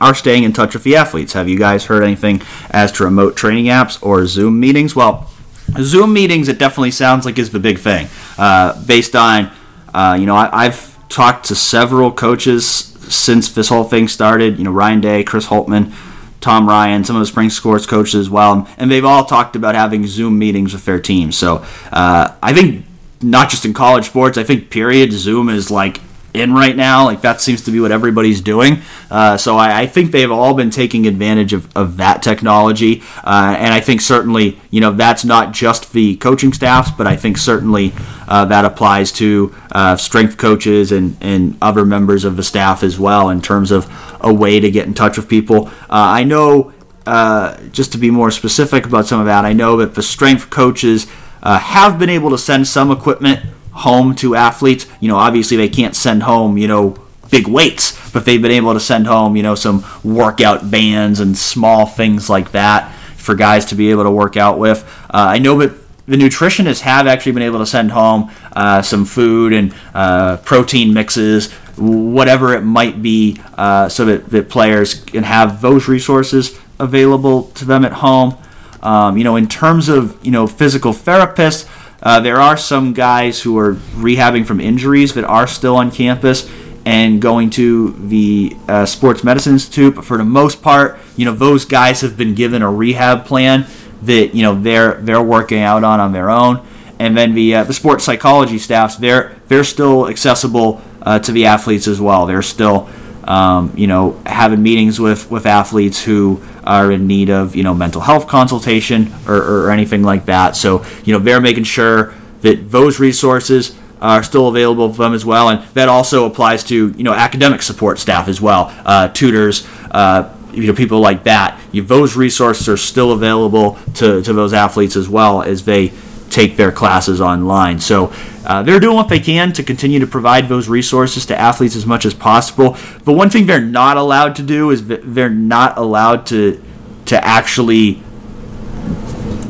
are staying in touch with the athletes. Have you guys heard anything as to remote training apps or Zoom meetings? Well, Zoom meetings, it definitely sounds like is the big thing. Uh, based on, uh, you know, I, I've talked to several coaches since this whole thing started. You know, Ryan Day, Chris Holtmann, Tom Ryan, some of the spring sports coaches as well, and they've all talked about having Zoom meetings with their teams. So uh, I think not just in college sports, I think period Zoom is like in right now. Like that seems to be what everybody's doing. Uh, so I, I, think they've all been taking advantage of, of that technology, uh, and I think certainly you know that's not just the coaching staffs, but I think certainly uh, that applies to uh, strength coaches and and other members of the staff as well in terms of a way to get in touch with people. Uh, I know. Uh, just to be more specific about some of that, I know that the strength coaches have been able to send some equipment home to athletes. You know, obviously they can't send home, you know, big weights, but they've been able to send home, you know, some workout bands and small things like that for guys to be able to work out with. Uh, I know that the nutritionists have actually been able to send home uh, some food and uh, protein mixes, whatever it might be, uh, so that, that players can have those resources available to them at home. Um, you know, in terms of you know physical therapists, uh, there are some guys who are rehabbing from injuries that are still on campus and going to the uh, Sports Medicine Institute. But for the most part, you know, those guys have been given a rehab plan that you know they're they're working out on on their own. And then the uh, the sports psychology staffs they're they're still accessible uh, to the athletes as well. They're still um, you know having meetings with with athletes who are in need of you know mental health consultation or, or anything like that. So you know they're making sure that those resources are still available for them as well, and that also applies to you know academic support staff as well, uh, tutors. Uh, you know, people like that. You, those resources are still available to, to those athletes as well as they take their classes online. So uh, they're doing what they can to continue to provide those resources to athletes as much as possible. But one thing they're not allowed to do is they're not allowed to to actually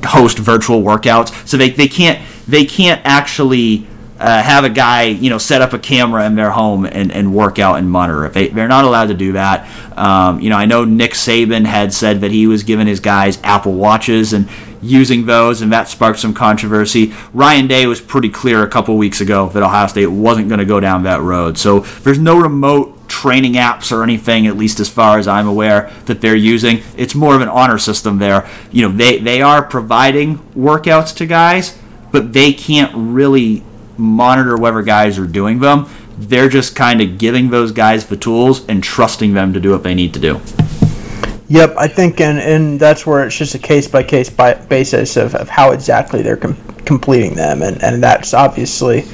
host virtual workouts. So they, they can't they can't actually uh, have a guy, you know, set up a camera in their home and, and work out and monitor it. They, they're not allowed to do that. Um, you know, I know Nick Saban had said that he was giving his guys Apple Watches and using those, and that sparked some controversy. Ryan Day was pretty clear a couple weeks ago that Ohio State wasn't going to go down that road. So there's no remote training apps or anything, at least as far as I'm aware, that they're using. It's more of an honor system there. You know, they, they are providing workouts to guys, but they can't really monitor whether guys are doing them. They're just kind of giving those guys the tools and trusting them to do what they need to do. Yep, I think, and, and that's where it's just a case by case basis of, of how exactly they're com- completing them, and, and that's obviously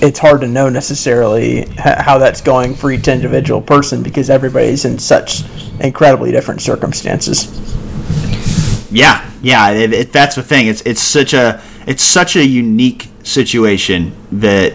it's hard to know necessarily how that's going for each individual person because everybody's in such incredibly different circumstances. Yeah, yeah, it, it, that's the thing. It's it's such a it's such a unique situation that,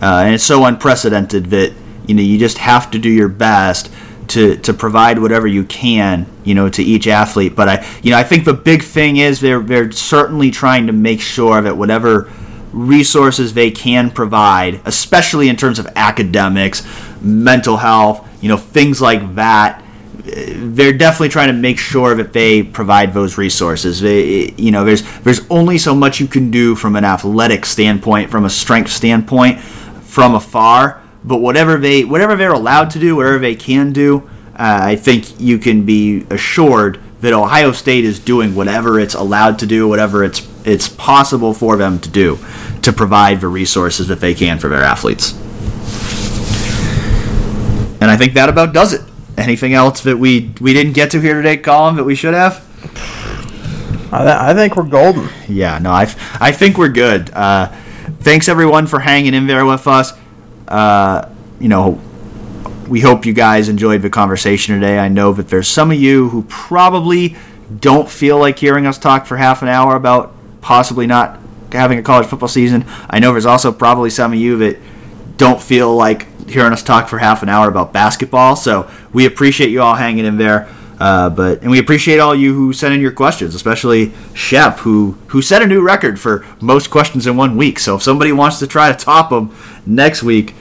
uh, and it's so unprecedented that you know you just have to do your best to to provide whatever you can, you know, to each athlete. But I, you know, I think the big thing is they're they're certainly trying to make sure that whatever resources they can provide, especially in terms of academics, mental health, you know, things like that they're definitely trying to make sure that they provide those resources. They, you know, there's there's only so much you can do from an athletic standpoint, from a strength standpoint, from afar. But whatever they whatever they're allowed to do, whatever they can do, uh, I think you can be assured that Ohio State is doing whatever it's allowed to do, whatever it's it's possible for them to do to provide the resources that they can for their athletes. And I think that about does it. Anything else that we we didn't get to here today, Colin, that we should have? I, th- I think we're golden. Yeah, no, I, I think we're good. Uh, thanks everyone for hanging in there with us. Uh, you know, we hope you guys enjoyed the conversation today. I know that there's some of you who probably don't feel like hearing us talk for half an hour about possibly not having a college football season. I know there's also probably some of you that don't feel like hearing us talk for half an hour about basketball. So we appreciate you all hanging in there. Uh, but and we appreciate all you who sent in your questions, especially Shep, who who set a new record for most questions in one week. So if somebody wants to try to top them next week,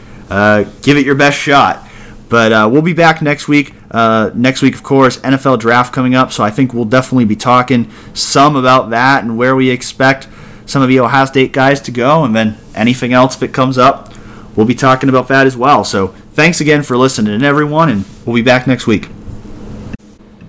give it your best shot. But uh, we'll be back next week. Uh, next week, of course, NFL draft coming up. So I think we'll definitely be talking some about that and where we expect some of the Ohio State guys to go, and then anything else that comes up, we'll be talking about that as well. So thanks again for listening, everyone, and we'll be back next week.